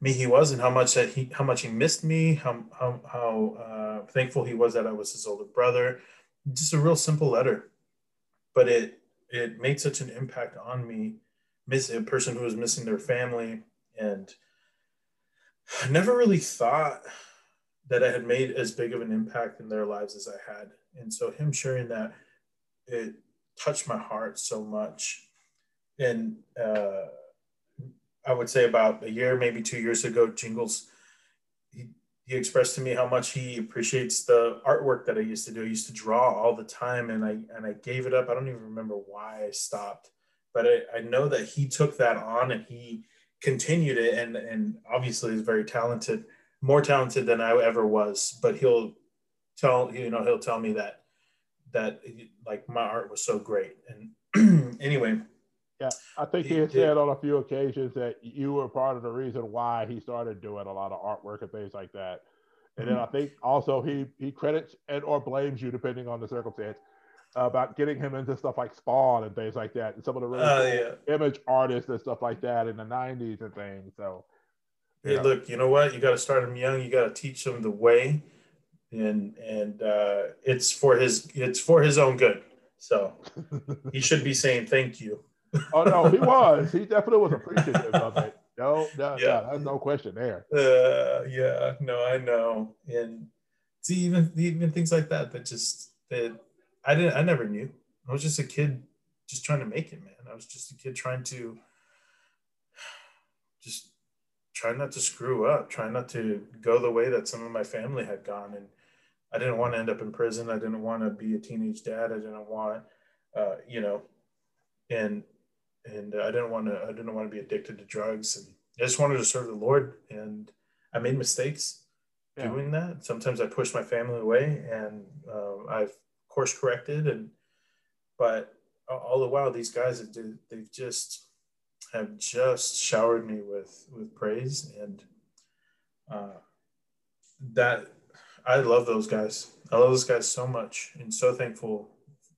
S2: me he was and how much that he how much he missed me how how, how uh, thankful he was that i was his older brother just a real simple letter but it it made such an impact on me miss a person who was missing their family and I never really thought that I had made as big of an impact in their lives as I had. And so him sharing that, it touched my heart so much. And uh, I would say about a year, maybe two years ago, Jingles, he, expressed to me how much he appreciates the artwork that I used to do. I used to draw all the time and I, and I gave it up. I don't even remember why I stopped, but I, I know that he took that on and he continued it and, and obviously is very talented, more talented than I ever was, but he'll tell, you know, he'll tell me that, that like my art was so great. And anyway,
S1: yeah, I think he, he said on a few occasions that you were part of the reason why he started doing a lot of artwork and things like that. And then mm-hmm. I think also he he credits and or blames you depending on the circumstance about getting him into stuff like Spawn and things like that, and some of the really uh, yeah. image artists and stuff like that in the '90s and things. So,
S2: hey, know. look, you know what? You got to start him young. You got to teach him the way, and and uh, it's for his it's for his own good. So he should be saying thank you
S1: oh no, he was. He definitely was appreciative of it. No, no, yeah. no, there's no question there.
S2: Uh, yeah, no, I know. And see, even even things like that that just that I didn't, I never knew. I was just a kid, just trying to make it, man. I was just a kid trying to just try not to screw up, try not to go the way that some of my family had gone, and I didn't want to end up in prison. I didn't want to be a teenage dad. I didn't want, uh, you know, and and I didn't want to I didn't want to be addicted to drugs and I just wanted to serve the Lord and I made mistakes
S1: Yeah.
S2: doing that. Sometimes I pushed my family away, and um, I've course corrected, and but all the while these guys have do- they've just have just showered me with with praise and uh, that I love those guys. I love those guys so much, and so thankful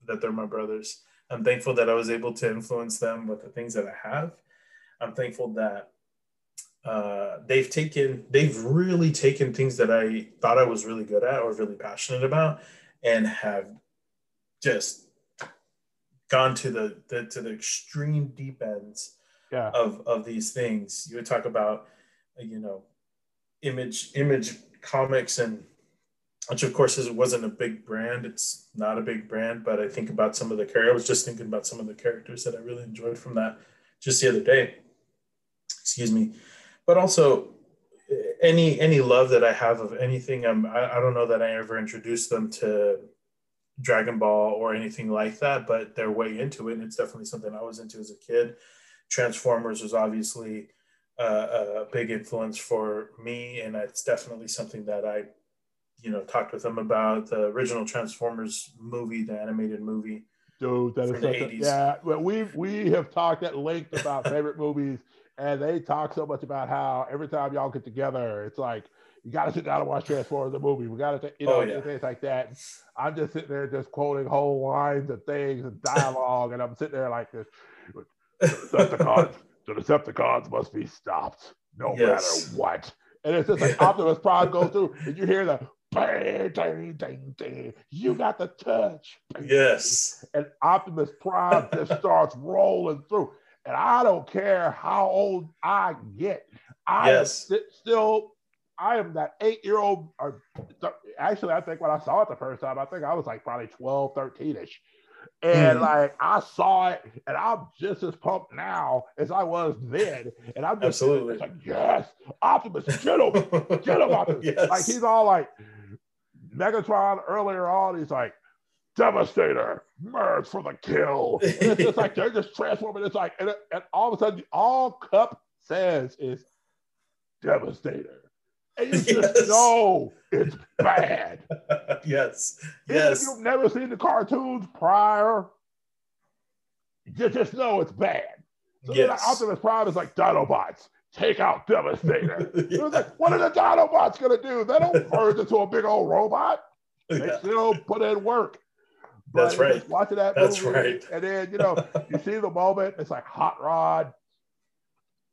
S2: that they're my brothers. I'm thankful that I was able to influence them with the things that I have. I'm thankful that uh, they've taken, they've really taken things that I thought I was really good at or really passionate about, and have just gone to the, the to the extreme deep ends
S1: Yeah.
S2: of of these things. You would talk about, you know, image image comics and which of course is it wasn't a big brand. It's not a big brand, but I think about some of the characters. I was just thinking about some of the characters that I really enjoyed from that just the other day. Excuse me, but also any any love that I have of anything. I'm, I I don't know that I ever introduced them to Dragon Ball or anything like that, but they're way into it, and it's definitely something I was into as a kid. Transformers was obviously uh, a big influence for me, and it's definitely something that I, you know, talked with them about. The original Transformers movie, the animated movie.
S1: Dude, that is
S2: the
S1: such a,
S2: 80s.
S1: yeah. Well, we we have talked at length about favorite movies, and they talk so much about how every time y'all get together, it's like you got to sit down and watch Transformers the movie. We got to, you oh, know,
S2: Oh, yeah.
S1: things like that. I'm just sitting there just quoting whole lines and things and dialogue, and I'm sitting there like this. Decepticons, the Decepticons must be stopped, no
S2: Yes.
S1: matter what. And it's just like Optimus Prime goes through, and you hear the bang. You got the touch.
S2: Yes.
S1: And Optimus Prime just starts rolling through. And I don't care how old I get. I
S2: Yes.
S1: am still, I am that eight year old. Or actually, I think when I saw it the first time, I think I was like probably 12, 13 ish. And
S2: Mhm.
S1: like I saw it, and I'm just as pumped now as I was then. And I'm just
S2: Absolutely.
S1: like, yes, Optimus, get him, get him, Optimus.
S2: yes.
S1: Like he's all like Megatron earlier on, he's like Devastator, merge for the kill. And it's just like they're just transforming. It's like, and, and all of a sudden, all Kup says is Devastator. And you just
S2: Yes.
S1: know it's bad.
S2: yes. Yes.
S1: if you've never seen the cartoons prior, you just know it's bad. So
S2: Yes.
S1: Optimus Prime is like Dinobots, take out Devastator. It was
S2: Yeah.
S1: like, what are the Dinobots gonna do? They don't merge into a big old robot. They
S2: Yeah.
S1: still put in work. But
S2: That's right.
S1: Watching that
S2: That's
S1: movie,
S2: right.
S1: and then you know you see the moment. It's like Hot Rod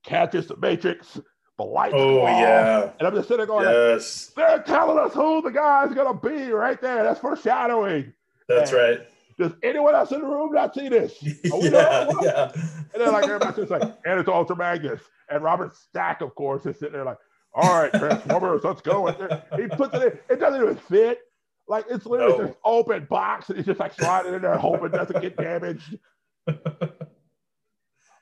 S1: catches the Matrix, the lights.
S2: Oh yeah.
S1: and I'm just sitting there going, like,
S2: Yes.
S1: they're telling us who the guy's gonna be right there. That's foreshadowing.
S2: That's
S1: Yeah.
S2: right.
S1: Does anyone else in the room not see this?
S2: Yeah. Yeah.
S1: And then like everybody's just like, and it's Ultra Magnus. And Robert Stack, of course, is sitting there like, all right, Transformers, let's go. And he puts it in, it doesn't even fit. Like it's literally
S2: No.
S1: just open box, and he's just like sliding in there, hoping it doesn't get damaged.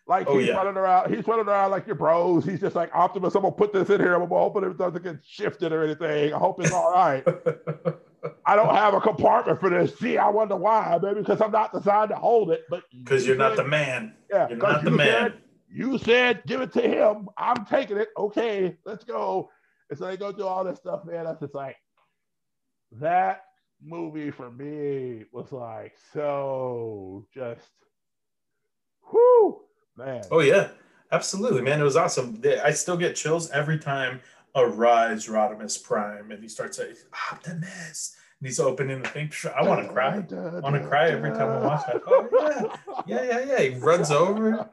S1: Like
S2: Oh,
S1: he's
S2: yeah.
S1: running around, he's running around like your bros. He's just like Optimus. I'm gonna put this in here. I'm hoping it doesn't get shifted or anything. I hope it's all right. I don't have a compartment for this. See, I wonder why. Maybe because I'm not designed to hold it. But
S2: Because
S1: you
S2: you're not the man.
S1: yeah,
S2: You're not the
S1: you
S2: man.
S1: said- you said give it to him. I'm taking it. Okay, let's go. And so they go do all this stuff, man. That's just like that movie for me was like so just whoo man.
S2: Oh yeah, absolutely, man. It was awesome. I still get chills every time a rise Rodimus Prime and he starts saying ah, Optimus and he's opening the thing. I want to cry. I want to cry every time I watch that. Oh yeah, yeah, yeah, yeah. He runs over.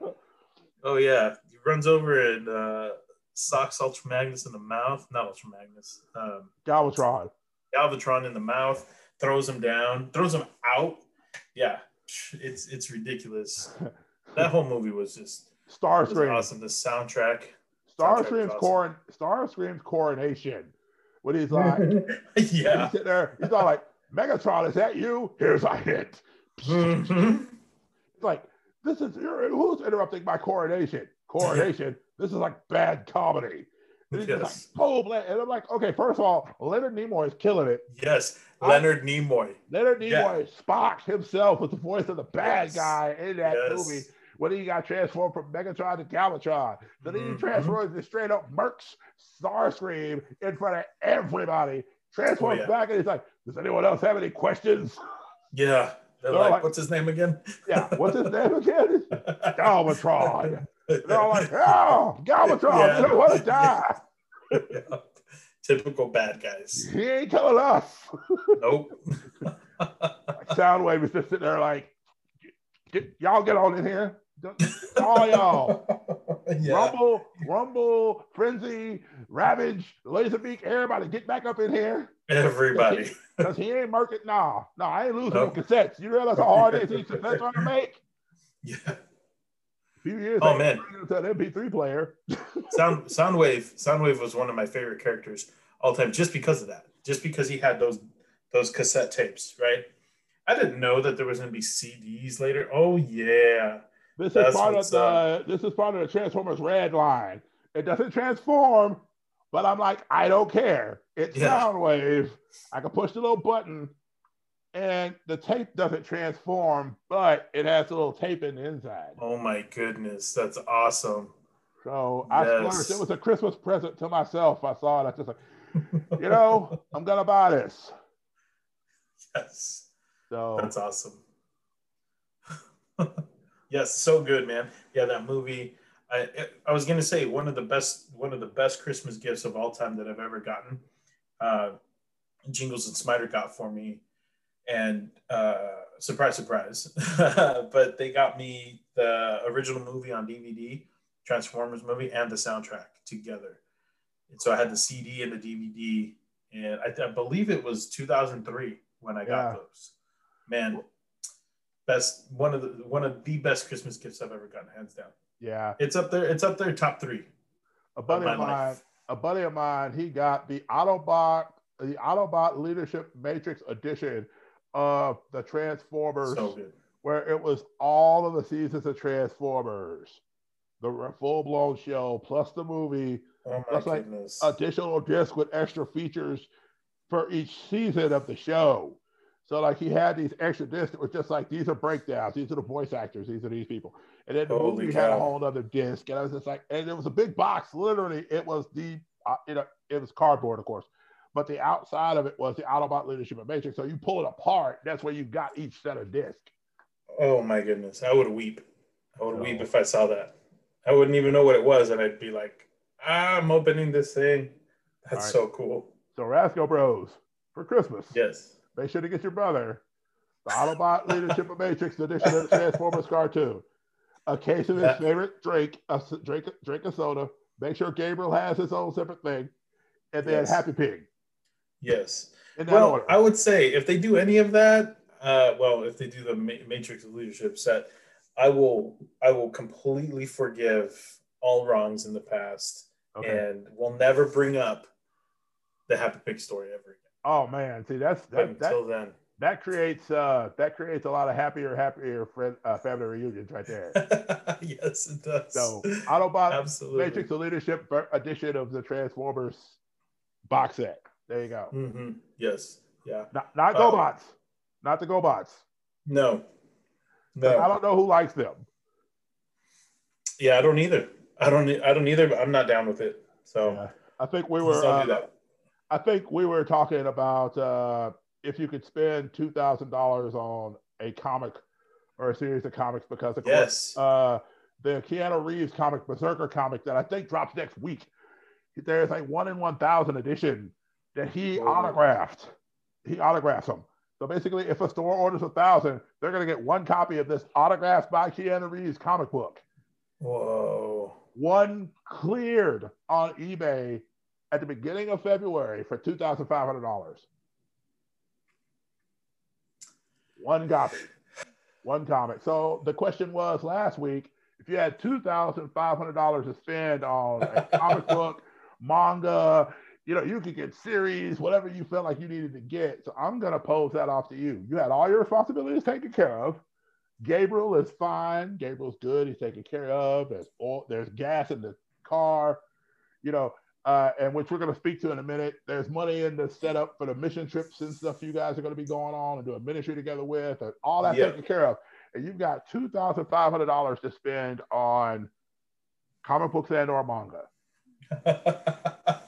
S2: Oh yeah, he runs over and uh, socks Ultra Magnus in the mouth. Not Ultra Magnus. Um,
S1: Galvatron.
S2: Galvatron in the mouth. Throws him down. Throws him out. Yeah, it's it's ridiculous. That whole movie was just was
S1: Starscream.
S2: awesome. The soundtrack.
S1: Starscream's
S2: awesome.
S1: coron Starscream's coronation. When he's like
S2: yeah.
S1: he's sitting there, he's all like, Megatron, is that you? Here's a hint.
S2: Mhm.
S1: It's like, this is you're, who's interrupting my coronation? Coronation. this is like bad comedy. And
S2: Yes.
S1: like, and I'm like, okay, first of all, Leonard Nimoy is killing it.
S2: Yes. Leonard Nimoy.
S1: Leonard
S2: Yeah.
S1: Nimoy, Spock himself, was the voice of the bad
S2: Yes.
S1: guy in that
S2: Yes.
S1: movie when he got transformed from Megatron to Galvatron. Then he
S2: Mhm.
S1: transforms to straight up Mercs Starscream in front of everybody. Transforms
S2: Oh, yeah.
S1: back and he's like, Does anyone else have any questions?
S2: Yeah. They're
S1: They're
S2: like,
S1: like-
S2: what's his name again?
S1: Yeah, what's his name again? Galvatron. They're all like, Oh, Galvatron,
S2: Yeah.
S1: you don't want to die.
S2: Yeah. Typical bad guys.
S1: He ain't killing us.
S2: Nope.
S1: Soundwave is just sitting there like, "Get- y'all get on in here. All y'all.
S2: yeah.
S1: Rumble, Rumble, Frenzy, Ravage, Laserbeak, everybody get back up in here.
S2: Everybody.
S1: Because he ain't marking. Nah, no, I ain't losing no
S2: Nope.
S1: cassettes. You realize how hard it is to make?
S2: Yeah.
S1: A few years
S2: Oh, man.
S1: an MP3 player.
S2: Sound Soundwave. Soundwave was one of my favorite characters all time, just because of that. Just because he had those those cassette tapes, right? I didn't know that there was going to be CDs later. Oh yeah.
S1: This
S2: That's
S1: is part of the
S2: up.
S1: this is part of the Transformers Red line. It doesn't transform, but I'm like, I don't care. It's
S2: Yeah.
S1: Soundwave. I can push the little button, and the tape doesn't transform, but it has a little tape in the inside.
S2: Oh my goodness, that's awesome.
S1: So I
S2: Yes.
S1: splurged. It was a Christmas present to myself. I saw it. I just like, you know, I'm gonna buy this.
S2: yes,
S1: So
S2: that's awesome. yes, so good, man. Yeah, that movie. I I was gonna say one of the best one of the best Christmas gifts of all time that I've ever gotten. Uh, Jingles and Smiter got for me, and uh, surprise, surprise. but they got me the original movie on DVD, Transformers movie, and the soundtrack together. And so I had the CD and the DVD, and I, I believe it was 2003 when I
S1: Yeah.
S2: got those. Man, best one of the one of the best Christmas gifts I've ever gotten, hands down.
S1: yeah,
S2: It's up there. It's up there, top three.
S1: a buddy
S2: my
S1: of mine,
S2: life.
S1: a buddy of mine, he got the Autobot, the Autobot Leadership Matrix edition of the Transformers,
S2: So
S1: where it was all of the seasons of Transformers, the full blown show plus the movie,
S2: Oh
S1: like additional disc with extra features for each season of the show. So like he had these extra discs that were just like these are breakdowns, these are the voice actors, these are these people. And then the
S2: Holy
S1: movie had a whole other disc, and I was just like, and it was a big box. Literally, it was the uh, you know it was cardboard, of course, but the outside of it was the Autobot Leadership of Matrix. So you pull it apart, that's where you got each set of disc.
S2: oh my goodness. I would weep. I would weep if I saw that. I wouldn't even know what it was, and I'd be like, I'm opening this thing. That's
S1: right.
S2: so cool.
S1: So Rasco Bros for Christmas.
S2: Yes.
S1: Make sure to get your brother the Autobot Leadership of Matrix edition of the Transformers cartoon. A case of his
S2: That-
S1: favorite drink, a drink, drink of soda. Make sure Gabriel has his own separate thing, and then
S2: Yes.
S1: Happy Pig.
S2: Yes. Well,
S1: order.
S2: I would say if they do any of that, uh, well, if they do the Ma- Matrix of Leadership set, I will I will completely forgive all wrongs in the past
S1: okay.
S2: and will never bring up the Happy Pig story ever again.
S1: Oh man, see that's that that,
S2: until then,
S1: that creates uh that creates a lot of happier, happier friend uh, family reunions right there.
S2: yes, it does.
S1: So Autobot
S2: Absolutely.
S1: Matrix of Leadership edition of the Transformers box set. There you go.
S2: hmm Yes. Yeah.
S1: Not not
S2: Uh,
S1: GoBots, not the GoBots.
S2: No,
S1: I don't know who likes them.
S2: Yeah, I don't either. I don't. I don't either. But I'm not down with it. So
S1: Yeah. I think we were. Uh,
S2: do that.
S1: I think we were talking about uh, if you could spend two thousand dollars on a comic or a series of comics, because of
S2: Yes.
S1: course, uh, the Keanu Reeves comic Berserker comic that I think drops next week. There's like one in one thousand edition that he
S2: Whoa.
S1: autographed. He autographs them. So basically, if a store orders a thousand, they're going to get one copy of this autographed by Keanu Reeves comic book.
S2: Whoa.
S1: One cleared on eBay at the beginning of February for two thousand five hundred dollars. One copy, one comic. So the question was last week: if you had two thousand five hundred dollars to spend on a comic book, manga, you know, you could get series, whatever you felt like you needed to get. So I'm gonna pose that off to you. You had all your responsibilities taken care of. Gabriel is fine. Gabriel's good. He's taken care of. There's oil, there's gas in the car. You know, uh, and which we're going to speak to in a minute. There's money in the setup for the mission trips and stuff you guys are going to be going on and doing ministry together with, and all that
S2: Yeah.
S1: taken care of. And you've got two thousand five hundred dollars to spend on comic books and or manga.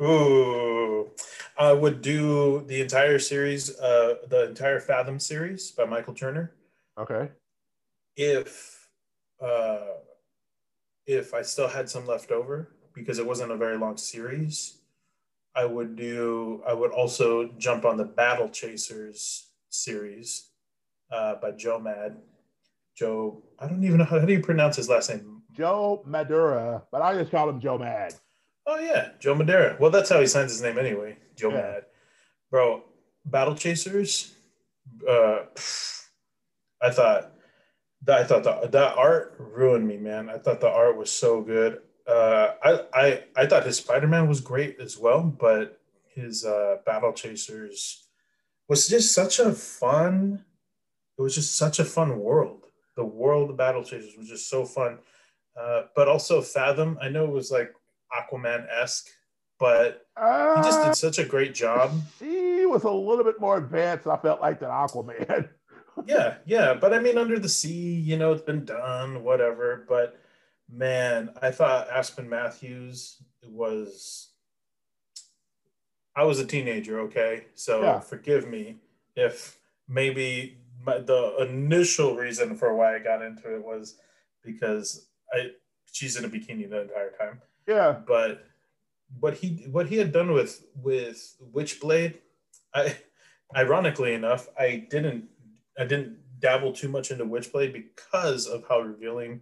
S2: Ooh, I would do the entire series, uh, the entire Fathom series by Michael Turner.
S1: Okay.
S2: If, uh, if I still had some left over because it wasn't a very long series, I would do. I would also jump on the Battle Chasers series uh, by Joe Mad. Joe, I don't even know how, how do you pronounce his last name.
S1: Joe Madura, but I just call him Joe Mad.
S2: Oh yeah, Joe Madera. Well, that's how he signs his name anyway. Joe
S1: Yeah.
S2: Mad, bro. Battle Chasers. Uh, I thought that I thought the, that art ruined me, man. I thought the art was so good. Uh, I I I thought his Spider Man was great as well, but his uh, Battle Chasers was just such a fun. It was just such a fun world. The world of Battle Chasers was just so fun. Uh, but also Fathom. I know it was like Aquaman esque, but
S1: Uh,
S2: he just did such a great job.
S1: He was a little bit more advanced, I felt like, than Aquaman.
S2: Yeah, yeah. But I mean, Under the Sea, you know, it's been done, whatever. But man, I thought Aspen Matthews was. I was a teenager, okay? So
S1: Yeah.
S2: forgive me if maybe my, the initial reason for why I got into it was because I she's in a bikini the entire time.
S1: yeah.
S2: but what he what he had done with with Witchblade, I ironically enough, I didn't I didn't dabble too much into Witchblade because of how revealing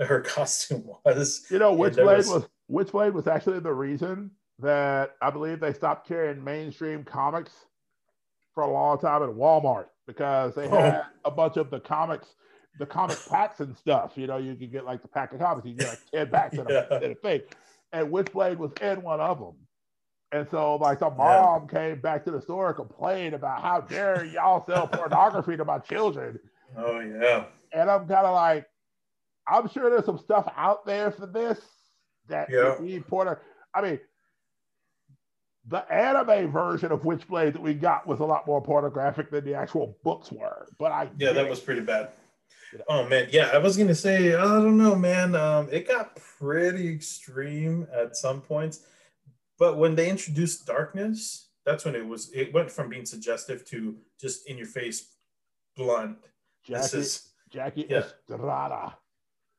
S2: her costume was.
S1: You know,
S2: Yeah,
S1: Witchblade
S2: was-
S1: was Witchblade was actually the reason that I believe they stopped carrying mainstream comics for a long time at Walmart because they
S2: Oh.
S1: had a bunch of the comics, the comic packs and stuff. You know, you could get like the pack of comics, you get like 10 packs in,
S2: Yeah.
S1: a, in a thing. And Witchblade was in one of them. And so, like, the
S2: Yeah.
S1: mom came back to the store and complained about how dare y'all sell pornography to my children.
S2: Oh yeah,
S1: And I'm kind of like, I'm sure there's some stuff out there for this that
S2: Yeah.
S1: we Porter. I mean, the anime version of Witchblade that we got was a lot more pornographic than the actual books were. But I
S2: yeah, that was pretty bad. Oh man, yeah, I was gonna say I don't know, man. Um, it got pretty extreme at some points, but when they introduced darkness, that's when it was. It went from being suggestive to just in your face, blunt. This
S1: Jackie,
S2: is
S1: Jackie
S2: yeah.
S1: Estrada.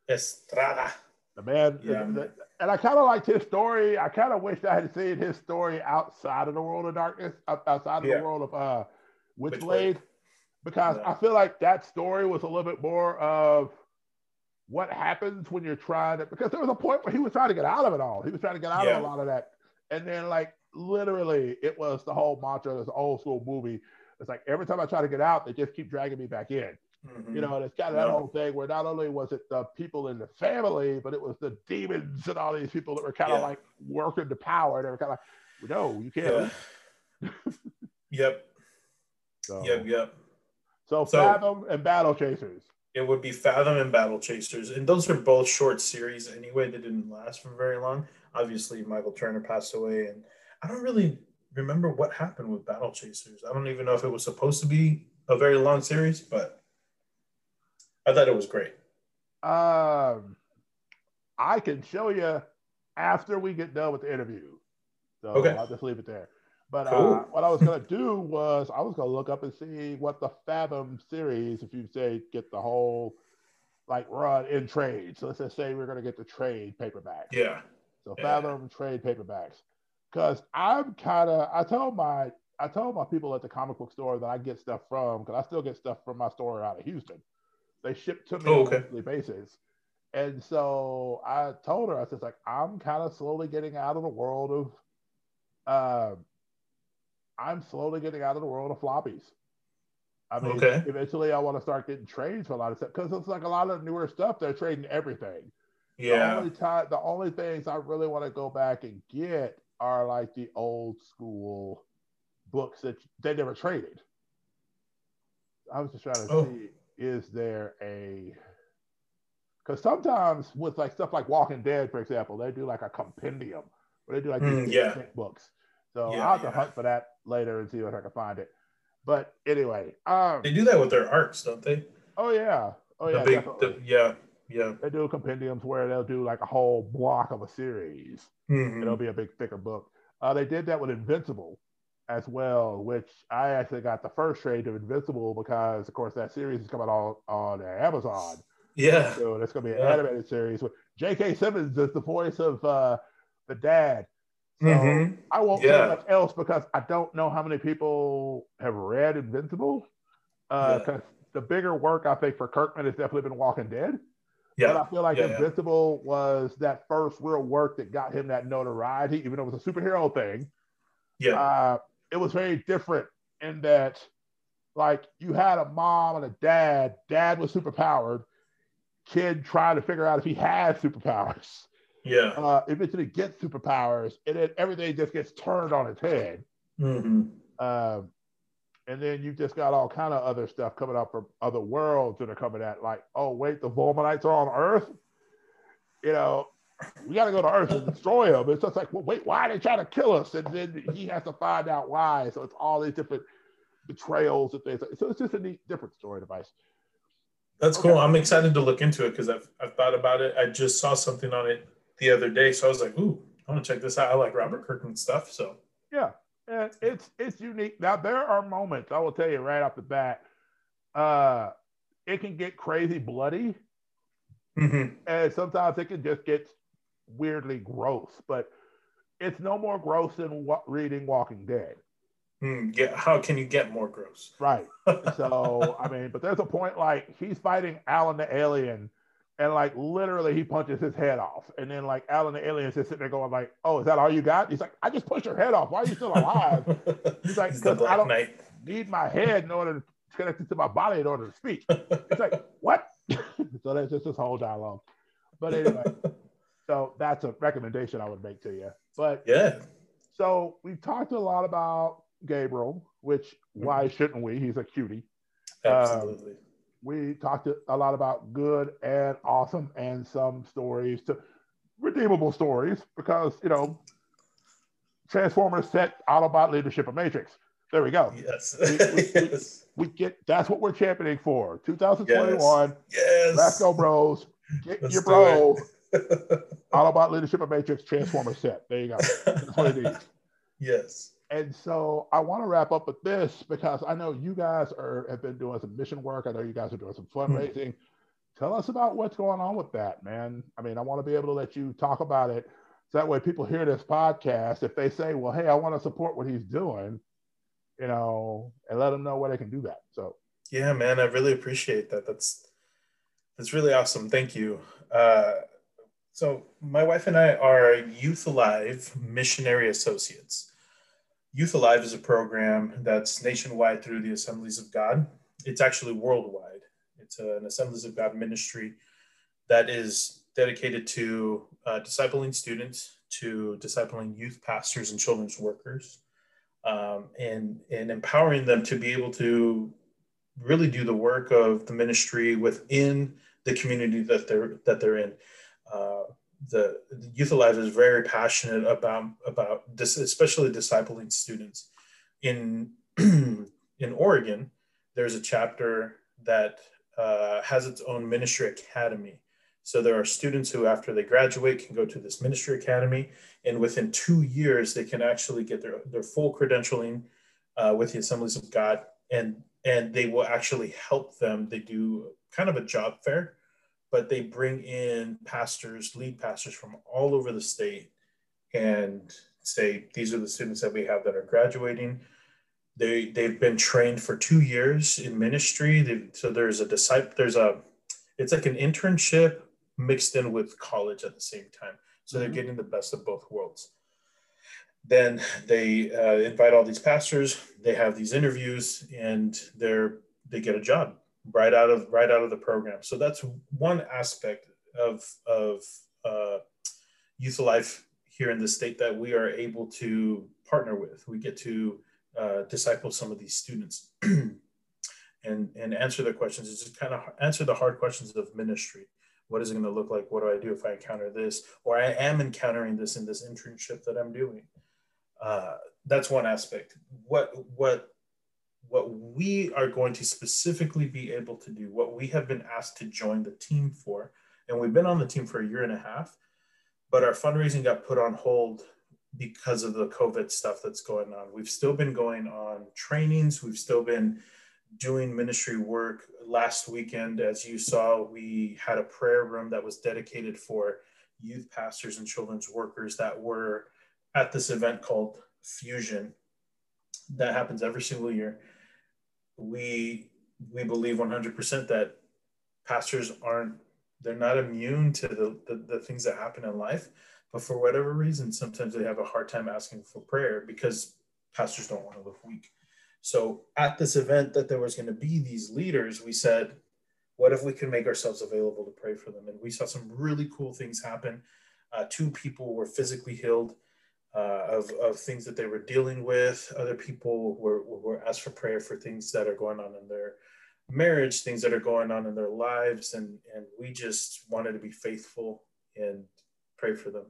S2: Estrada.
S1: The man,
S2: Yeah,
S1: the-
S2: man.
S1: and I kind of liked his story. I kind of wished I had seen his story outside of the world of darkness, outside of
S2: Yeah.
S1: the world of uh,
S2: Witchblade.
S1: Because
S2: Yeah.
S1: I feel like that story was a little bit more of what happens when you're trying to. Because there was a point where he was trying to get out of it all. He was trying to get out of a lot of that, and then like literally, it was the whole mantra. of This old school movie. It's like every time I try to get out, they just keep dragging me back in.
S2: Mhm.
S1: You know, and it's got that
S2: Yeah.
S1: whole thing where not only was it the people in the family, but it was the demons and all these people that were kind of
S2: Yeah.
S1: like working the power. And they were kind of like, no, you can't.
S2: Yeah. yep.
S1: So,
S2: Yep. Yep.
S1: so
S2: So-
S1: Fathom and Battle Chasers.
S2: It would be Fathom and Battle Chasers, and those are both short series anyway. They didn't last for very long. Obviously, Michael Turner passed away, and I don't really remember what happened with Battle Chasers. I don't even know if it was supposed to be a very long series, but I thought it was great.
S1: Um, I can show you after we get done with the interview. So
S2: Okay.
S1: I'll just leave it there. But
S2: Cool.
S1: uh, what I was gonna do was I was gonna look up and see what the Fathom series, if you say get the whole like run in trade. So let's just say we're gonna get the trade paperback.
S2: Yeah.
S1: So
S2: Yeah.
S1: Fathom trade paperbacks. Because I'm kind of I told my I told my people at the comic book store that I get stuff from because I still get stuff from my store out of Houston. They ship to me
S2: Oh,
S1: on a weekly basis. And so I told her, I said, like, I'm kind of slowly getting out of the world of um I'm slowly getting out of the world of floppies. I mean,
S2: Okay.
S1: eventually I want to start getting trades for a lot of stuff because it's like a lot of newer stuff. They're trading everything.
S2: Yeah.
S1: The only time, the only things I really want to go back and get are like the old school books that they never traded. I was just trying to
S2: Oh.
S1: see, is there a? Because sometimes with like stuff like Walking Dead, for example, they do like a compendium. where they do like
S2: Mm, yeah.
S1: books. So
S2: Yeah,
S1: I'll have
S2: yeah.
S1: to hunt for that later and see if I can find it. But anyway, um,
S2: They do that with their arcs, don't they?
S1: oh yeah, oh
S2: The
S1: yeah,
S2: big, the, yeah, yeah.
S1: they do compendiums where they'll do like a whole block of a series.
S2: Mhm.
S1: It'll be a big thicker book. Uh, they did that with Invincible as well, which I actually got the first trade of Invincible because, of course, that series is coming on on Amazon.
S2: Yeah.
S1: So that's going to be an
S2: Yeah.
S1: animated series. J.K. Simmons is the voice of uh, the dad. So
S2: Mhm.
S1: I won't
S2: Yeah.
S1: say much else because I don't know how many people have read Invincible.
S2: Yeah.
S1: Because the bigger work I think for Kirkman has definitely been Walking Dead.
S2: Yeah.
S1: But I feel like
S2: Yeah, yeah.
S1: Invincible was that first real work that got him that notoriety, even though it was a superhero thing.
S2: Yeah.
S1: Uh, it was very different in that, like, you had a mom and a dad. Dad was superpowered. Kid trying to figure out if he had superpowers.
S2: Yeah.
S1: Uh, eventually gets superpowers, and then everything just gets turned on its head.
S2: hmm
S1: Um, and then you just got all kind of other stuff coming up from other worlds that are coming at like, oh wait, the Volmanites are on Earth. You know, we got to go to Earth and destroy them. It's just like, well, wait, why are they trying to kill us? And then he has to find out why. So it's all these different betrayals and things. So it's just a neat, different story device.
S2: That's
S1: Okay.
S2: cool. I'm excited to look into it because I've, I've thought about it. I just saw something on it the other day. So I was like, ooh, I want to check this out. I like Robert Kirkman stuff. So,
S1: Yeah, and it's it's unique. Now there are moments I will tell you right off the bat. Uh, it can get crazy bloody.
S2: Mhm.
S1: and sometimes it can just get weirdly gross, but it's no more gross than wa- reading Walking Dead,
S2: Mm, yeah. How can you get more gross?
S1: right? So I mean, but there's a point like he's fighting Allen the alien, and like literally he punches his head off, and then like Allen the alien is just sitting there going like, "Oh, is that all you got?" He's like, "I just pushed your head off. Why are you still alive?" He's like,
S2: He's the
S1: 'Cause I don't-
S2: Knight.
S1: Need my head in order to connect it to my body in order to speak. It's like what? so that's just this whole dialogue. But anyway, so that's a recommendation I would make to you. But
S2: yeah.
S1: so we've talked a lot about Gabriel, which why
S2: Mm-hmm.
S1: shouldn't we? He's a cutie. Um,
S2: Absolutely.
S1: We talked a lot about good and awesome and some stories to redeemable stories because you know Transformers set Autobot leadership of Matrix. There we go.
S2: yes.
S1: we- we-
S2: yes.
S1: We get that's what we're championing for. 2021.
S2: Yes.
S1: Let's go, bros. Get
S2: Let's
S1: your bro.
S2: it.
S1: Autobot leadership of Matrix Transformer set. There you go. That's what it is.
S2: yes.
S1: And so I want to wrap up with this because I know you guys are have been doing some mission work. I know you guys are doing some fundraising. Tell us about what's going on with that, man. I mean, I want to be able to let you talk about it. So that way people hear this podcast. If they say, well, hey, I want to support what he's doing, you know, and let them know where they can do that. So
S2: Yeah, man, I really appreciate that. That's that's really awesome. Thank you. Uh, so my wife and I are Youth Alive Missionary Associates. Youth Alive is a program that's nationwide through the Assemblies of God. It's actually worldwide. It's an Assemblies of God ministry that is dedicated to uh, discipling students, to discipling youth pastors and children's workers, um, and and empowering them to be able to really do the work of the ministry within the community that they're that they're in. Uh, the, Youth Alive is very passionate about about this, especially discipling students. In in Oregon, there's a chapter that uh, has its own ministry academy. So there are students who, after they graduate, can go to this ministry academy, and within two years, they can actually get their their full credentialing uh, with the Assemblies of God, and and they will actually help them. They do kind of a job fair, but they bring in pastors, lead pastors from all over the state, and say these are the students that we have that are graduating. They they've been trained for two years in ministry. They, so there's a disciple. There's a it's like an internship mixed in with college at the same time. So they're
S1: Mhm.
S2: getting the best of both worlds then they uh, invite all these pastors they have these interviews and they're they get a job right out of right out of the program so that's one aspect of of uh, Youth Alive here in the state that we are able to partner with we get to uh, disciple some of these students and and answer their questions it's just kind of answer the hard questions of ministry What is it going to look like? What do I do if I encounter this? Or I am encountering this in this internship that I'm doing. Uh, that's one aspect. What what what we are going to specifically be able to do, what we have been asked to join the team for, and we've been on the team for a year and a half, but our fundraising got put on hold because of the COVID stuff that's going on. We've still been going on trainings, we've still been doing ministry work. Last weekend, as you saw, we had a prayer room that was dedicated for youth pastors and children's workers that were at this event called Fusion that happens every single year. We we believe 100% that pastors aren't they're not immune to the, the, the things that happen in life but for whatever reason sometimes they have a hard time asking for prayer because pastors don't want to look weak. So at this event that there was going to be these leaders we said what if we could make ourselves available to pray for them? And we saw some really cool things happen. Uh, two people were physically healed uh, of, of things that they were dealing with. Other people were, were asked for prayer for things that are going on in their marriage, things that are going on in their lives. And, and we just wanted to be faithful and pray for them.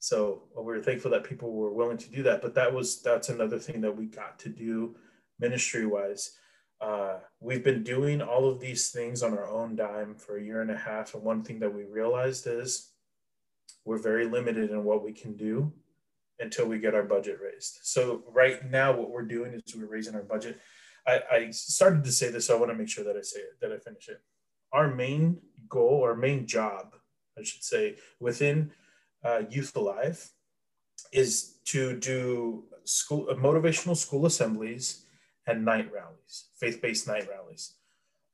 S2: So we we're thankful that people were willing to do that. But that was, that's another thing that we got to do ministry wise. Uh, we've been doing all of these things on our own dime for a year and a half. And one thing that we realized is we're very limited in what we can do until we get our budget raised. So right now, what we're doing is we're raising our budget. I, I started to say this, so I want to make sure that I say it, that I finish it. Our main goal, our main job, I should say, within uh, Youth Alive, is to do school uh, motivational school assemblies and night rallies, faith-based night rallies.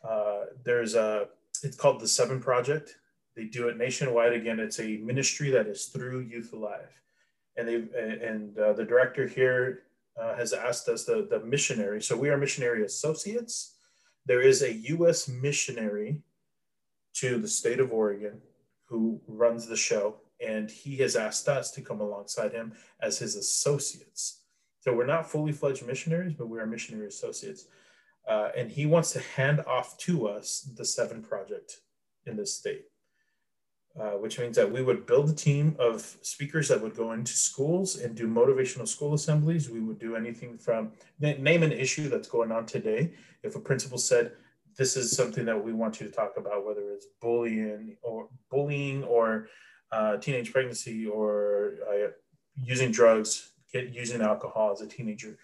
S2: Uh, there's a, it's called the Seven Project. They do it nationwide. Again, it's a ministry that is through Youth Alive and they and uh, the director here uh, has asked us the the missionary. So we are missionary associates. There is a U.S. missionary to the state of Oregon who runs the show, and he has asked us to come alongside him as his associates. So we're not fully fledged missionaries, but we are missionary associates. Uh, and he wants to hand off to us the Seven Project in this state. Uh, which means that we would build a team of speakers that would go into schools and do motivational school assemblies. We would do anything from name an issue that's going on today. If a principal said, this is something that we want you to talk about, whether it's bullying or bullying or uh, teenage pregnancy or uh, using drugs, get, using alcohol as a teenager,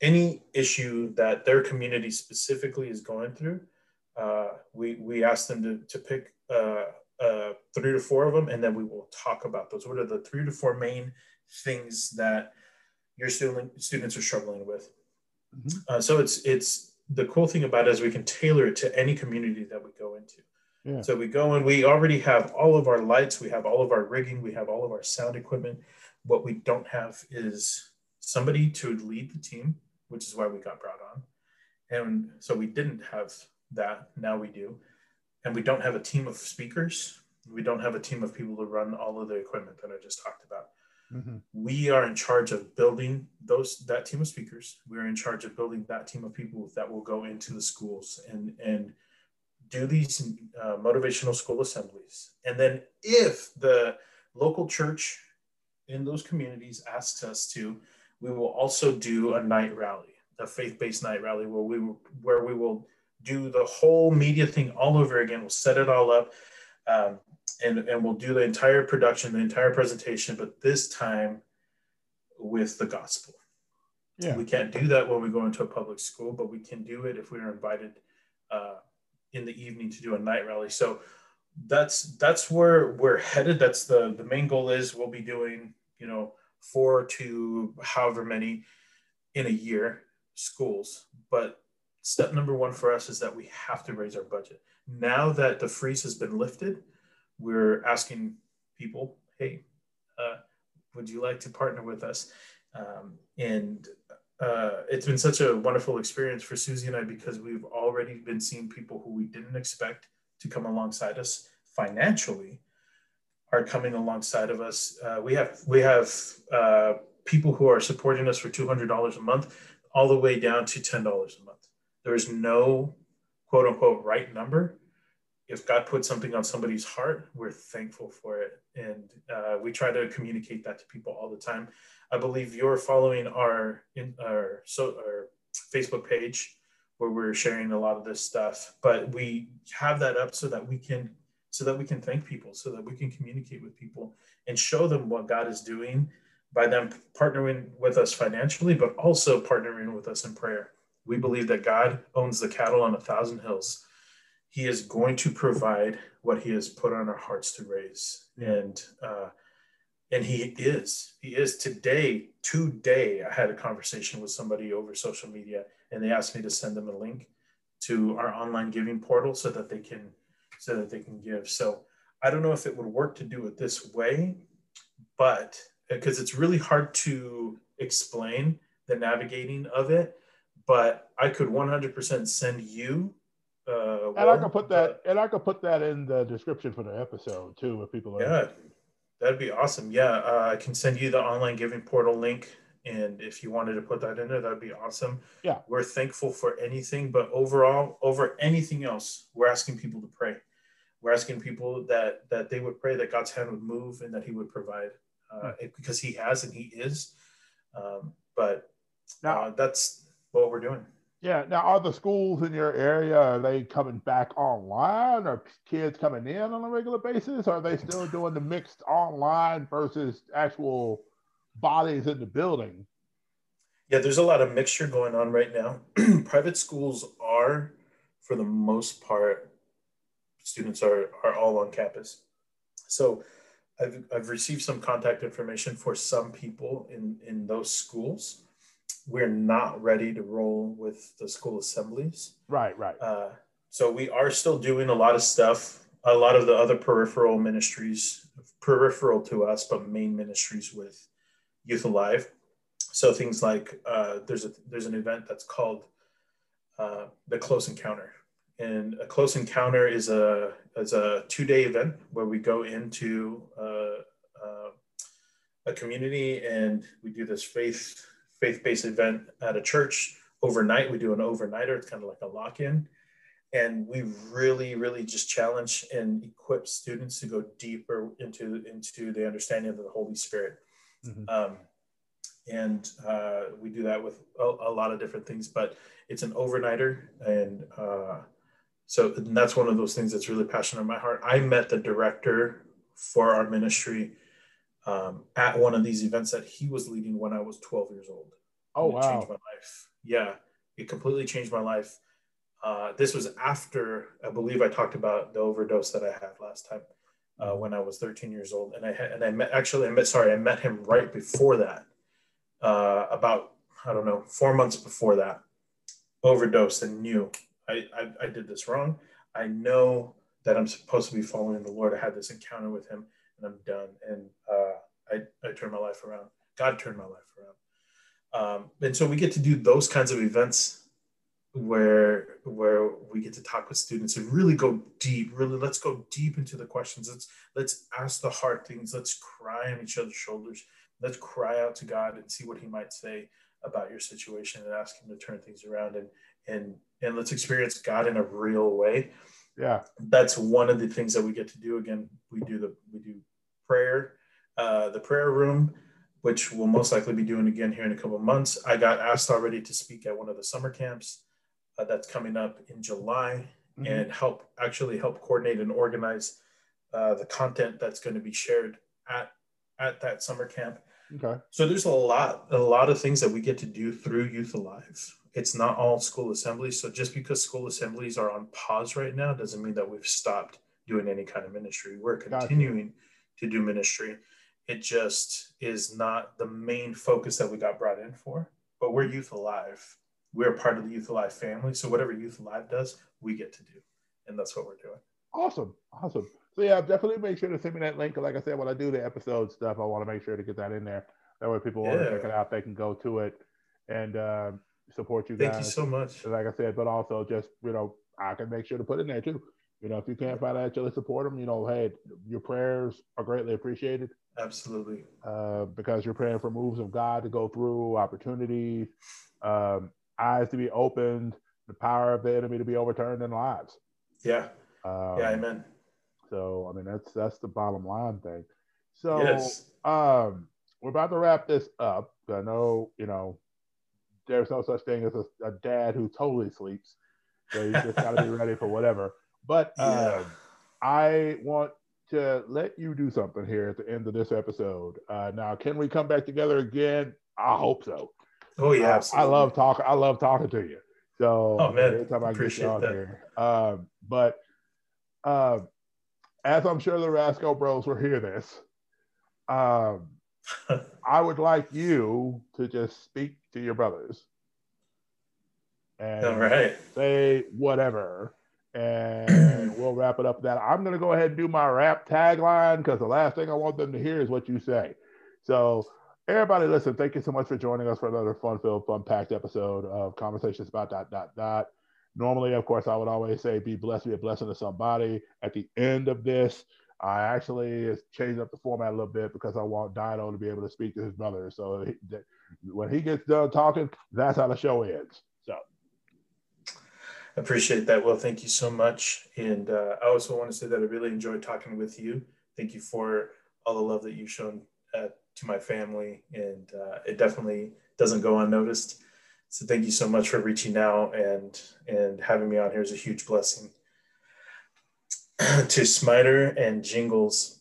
S2: any issue that their community specifically is going through, uh, we, we ask them to, to pick uh, three to four of them, and then we will talk about those. What are the three to four main things that your student, students are struggling with? Mm-hmm. Uh, so it's it's the cool thing about it is we can tailor it to any community that we go into. Yeah. So we go and we already have all of our lights, we have all of our rigging, we have all of our sound equipment. What we don't have is somebody to lead the team, which is why we got brought on. And so we didn't have that. Now we do and we don't have a team of speakers. We don't have a team of people to run all of the equipment that I just talked about. Mm-hmm. We are in charge of building those that team of speakers. We're in charge of building that team of people that will go into the schools and and do these uh, motivational school assemblies. And then if the local church in those communities asks us to, we will also do a night rally, a faith-based night rally where we will, where we will do the whole media thing all over again. We'll set it all up um, and, and we'll do the entire production, the entire presentation, but this time with the gospel. Yeah. We can't do that when we go into a public school, but we can do it if we are invited uh, in the evening to do a night rally. So that's that's where we're headed. That's the the main goal is we'll be doing you know four to however many in a year schools, but step number one for us is that we have to raise our budget. Now that the freeze has been lifted, we're asking people, hey, uh, would you like to partner with us? Um, and uh, it's been such a wonderful experience for Susie and I because we've already been seeing people who we didn't expect to come alongside us financially are coming alongside of us. Uh, we have we have uh, people who are supporting us for two hundred dollars a month, all the way down to ten dollars a month. There is no quote unquote right number. if God put something on somebody's heart, we're thankful for it. And uh, we try to communicate that to people all the time. I believe you're following our in our so our Facebook page where we're sharing a lot of this stuff, but we have that up so that we can so that we can thank people, so that we can communicate with people and show them what God is doing by them partnering with us financially, but also partnering with us in prayer. We believe that God owns the cattle on a thousand hills. He is going to provide what he has put on our hearts to raise. And uh, and he is he is today today i had a conversation with somebody over social media and they asked me to send them a link to our online giving portal so that they can so that they can give. So i don't know if it would work to do it this way but because it's really hard to explain the navigating of it but i could 100% send you
S1: uh, and I can put that, and I can put that in the description for the episode too, if people
S2: are. Yeah, that'd be awesome. Yeah, uh, I can send you the online giving portal link, and if you wanted to put that in there, that'd be awesome.
S1: Yeah,
S2: we're thankful for anything, but overall, over anything else, we're asking people to pray. We're asking people that that they would pray that God's hand would move and that He would provide, uh, hmm. because He has and He is. Um, but now uh, that's what we're doing.
S1: Yeah. Now, are the schools in your area are they coming back online? Are kids coming in on a regular basis? Or are they still doing the mixed online versus actual bodies in the building?
S2: Yeah, there's a lot of mixture going on right now. Private schools are, for the most part, students are are all on campus. So, I've I've received some contact information for some people in in those schools we're not ready to roll with the school assemblies.
S1: Right, right.
S2: Uh, so we are still doing a lot of stuff. A lot of the other peripheral ministries, peripheral to us, but main ministries with Youth Alive. So things like uh, there's a there's an event that's called uh, the Close Encounter, and a Close Encounter is a is a two day event where we go into uh, uh, a community and we do this faith faith-based event at a church overnight. We do an overnighter. It's kind of like a lock-in. And we really, really just challenge and equip students to go deeper into, into the understanding of the Holy Spirit. Mm-hmm. Um, and uh, we do that with a, a, lot of different things, but it's an overnighter. And uh, so and that's one of those things that's really passionate in my heart. I met the director for our ministry um, at one of these events that he was leading when I was 12 years old.
S1: Oh wow!
S2: Changed my life. Yeah, it completely changed my life. Uh, this was after I believe I talked about the overdose that I had last time uh, when I was 13 years old, and I had, and I met actually I met sorry I met him right before that, uh, about I don't know four months before that, overdosed and knew I, I I did this wrong. I know that I'm supposed to be following the Lord. I had this encounter with Him, and I'm done. And uh, I, I turned my life around. God turned my life around. Um, and so we get to do those kinds of events where where we get to talk with students and really go deep really let's go deep into the questions. Let's let's ask the hard things. Let's cry on each other's shoulders. Let's cry out to god and see what he might say about your situation and ask him to turn things around. And and and let's experience god in a real way.
S1: Yeah.
S2: That's one of the things that we get to do. Again we do the we do prayer, uh, the prayer room, which we'll most likely be doing again here in a couple of months. I got asked already to speak at one of the summer camps uh, that's coming up in July mm-hmm. and help actually help coordinate and organize uh, the content that's going to be shared at at that summer camp.
S1: Okay.
S2: So there's a lot a lot of things that we get to do through Youth Alive. It's not all school assemblies. So just because school assemblies are on pause right now doesn't mean that we've stopped doing any kind of ministry. We're continuing. Gotcha to do ministry. It just is not the main focus that we got brought in for. But we're Youth Alive. We're part of the Youth Alive family. So whatever Youth Alive does, we get to do. And that's what we're doing.
S1: Awesome. Awesome. So yeah, definitely make sure to send me that link. Like I said, when I do the episode stuff, I want to make sure to get that in there. That way people yeah. want to check it out, they can go to it and uh, support you
S2: guys. Thank you so much.
S1: Like I said, but also just, you know, I can make sure to put it in there too. You know, if you can't financially support them, you know, hey, your prayers are greatly appreciated.
S2: Absolutely.
S1: Uh, because you're praying for moves of God to go through, opportunities, um, eyes to be opened, the power of the enemy to be overturned in lives.
S2: Yeah. Um, yeah, amen.
S1: So I mean that's that's the bottom line thing. So yes. um, we're about to wrap this up. I know you know there's no such thing as a, a dad who totally sleeps. So you just got to be ready for whatever. But yeah. um, I want to let you do something here at the end of this episode. Uh, now, can we come back together again? I hope so.
S2: Oh yeah, uh,
S1: I love talking. I love talking to you. So oh, man. every time I Appreciate get you on that. here, um, but um, as I'm sure the Rasco Bros will hear this, um, I would like you to just speak to your brothers
S2: and All right.
S1: say whatever and we'll wrap it up that. I'm going to go ahead and do my rap tagline because the last thing I want them to hear is what you say. So, everybody, listen, thank you so much for joining us for another fun filled, fun packed episode of Conversations about dot, dot, dot. Normally, of course, I would always say be blessed, be a blessing to somebody. At the end of this, I actually changed up the format a little bit because I want Dino to be able to speak to his brother. So, he, when he gets done talking, that's how the show ends.
S2: Appreciate that. Well, thank you so much. And uh, I also want to say that I really enjoyed talking with you. Thank you for all the love that you've shown uh, to my family. And uh, it definitely doesn't go unnoticed. So thank you so much for reaching out and, and having me on here is a huge blessing. to Smiter and Jingles,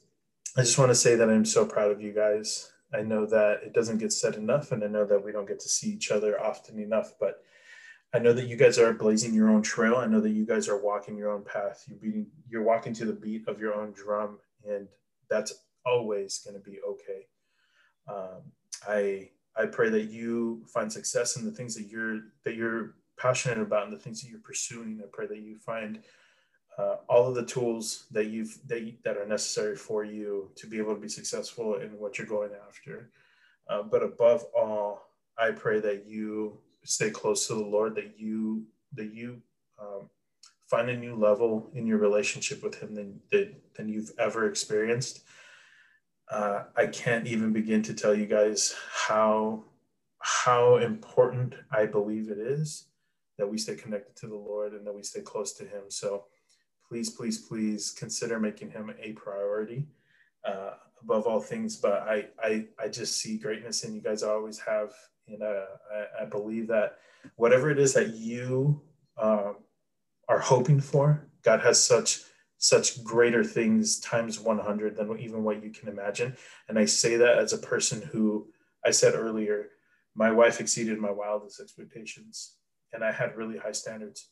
S2: I just want to say that I'm so proud of you guys. I know that it doesn't get said enough, and I know that we don't get to see each other often enough, but I know that you guys are blazing your own trail. I know that you guys are walking your own path. You're beating, you're walking to the beat of your own drum, and that's always going to be okay. Um, I I pray that you find success in the things that you're that you're passionate about and the things that you're pursuing. I pray that you find uh, all of the tools that you've that, you, that are necessary for you to be able to be successful in what you're going after. Uh, but above all, I pray that you stay close to the Lord, that you that you um, find a new level in your relationship with Him than than, than you've ever experienced. Uh, I can't even begin to tell you guys how how important I believe it is that we stay connected to the Lord and that we stay close to Him. So please, please, please consider making Him a priority uh, above all things. But I, I, I just see greatness in you guys. I always have and uh, I, I, believe that whatever it is that you um, are hoping for, God has such such greater things times 100 than even what you can imagine. And I say that as a person who I said earlier, my wife exceeded my wildest expectations, and I had really high standards.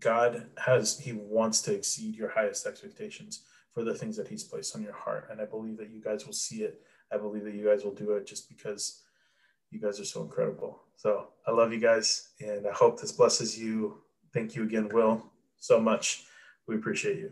S2: God has He wants to exceed your highest expectations for the things that He's placed on your heart, and I believe that you guys will see it. I believe that you guys will do it just because you guys are so incredible. So I love you guys, and I hope this blesses you. Thank you again, Will, so much. We appreciate you.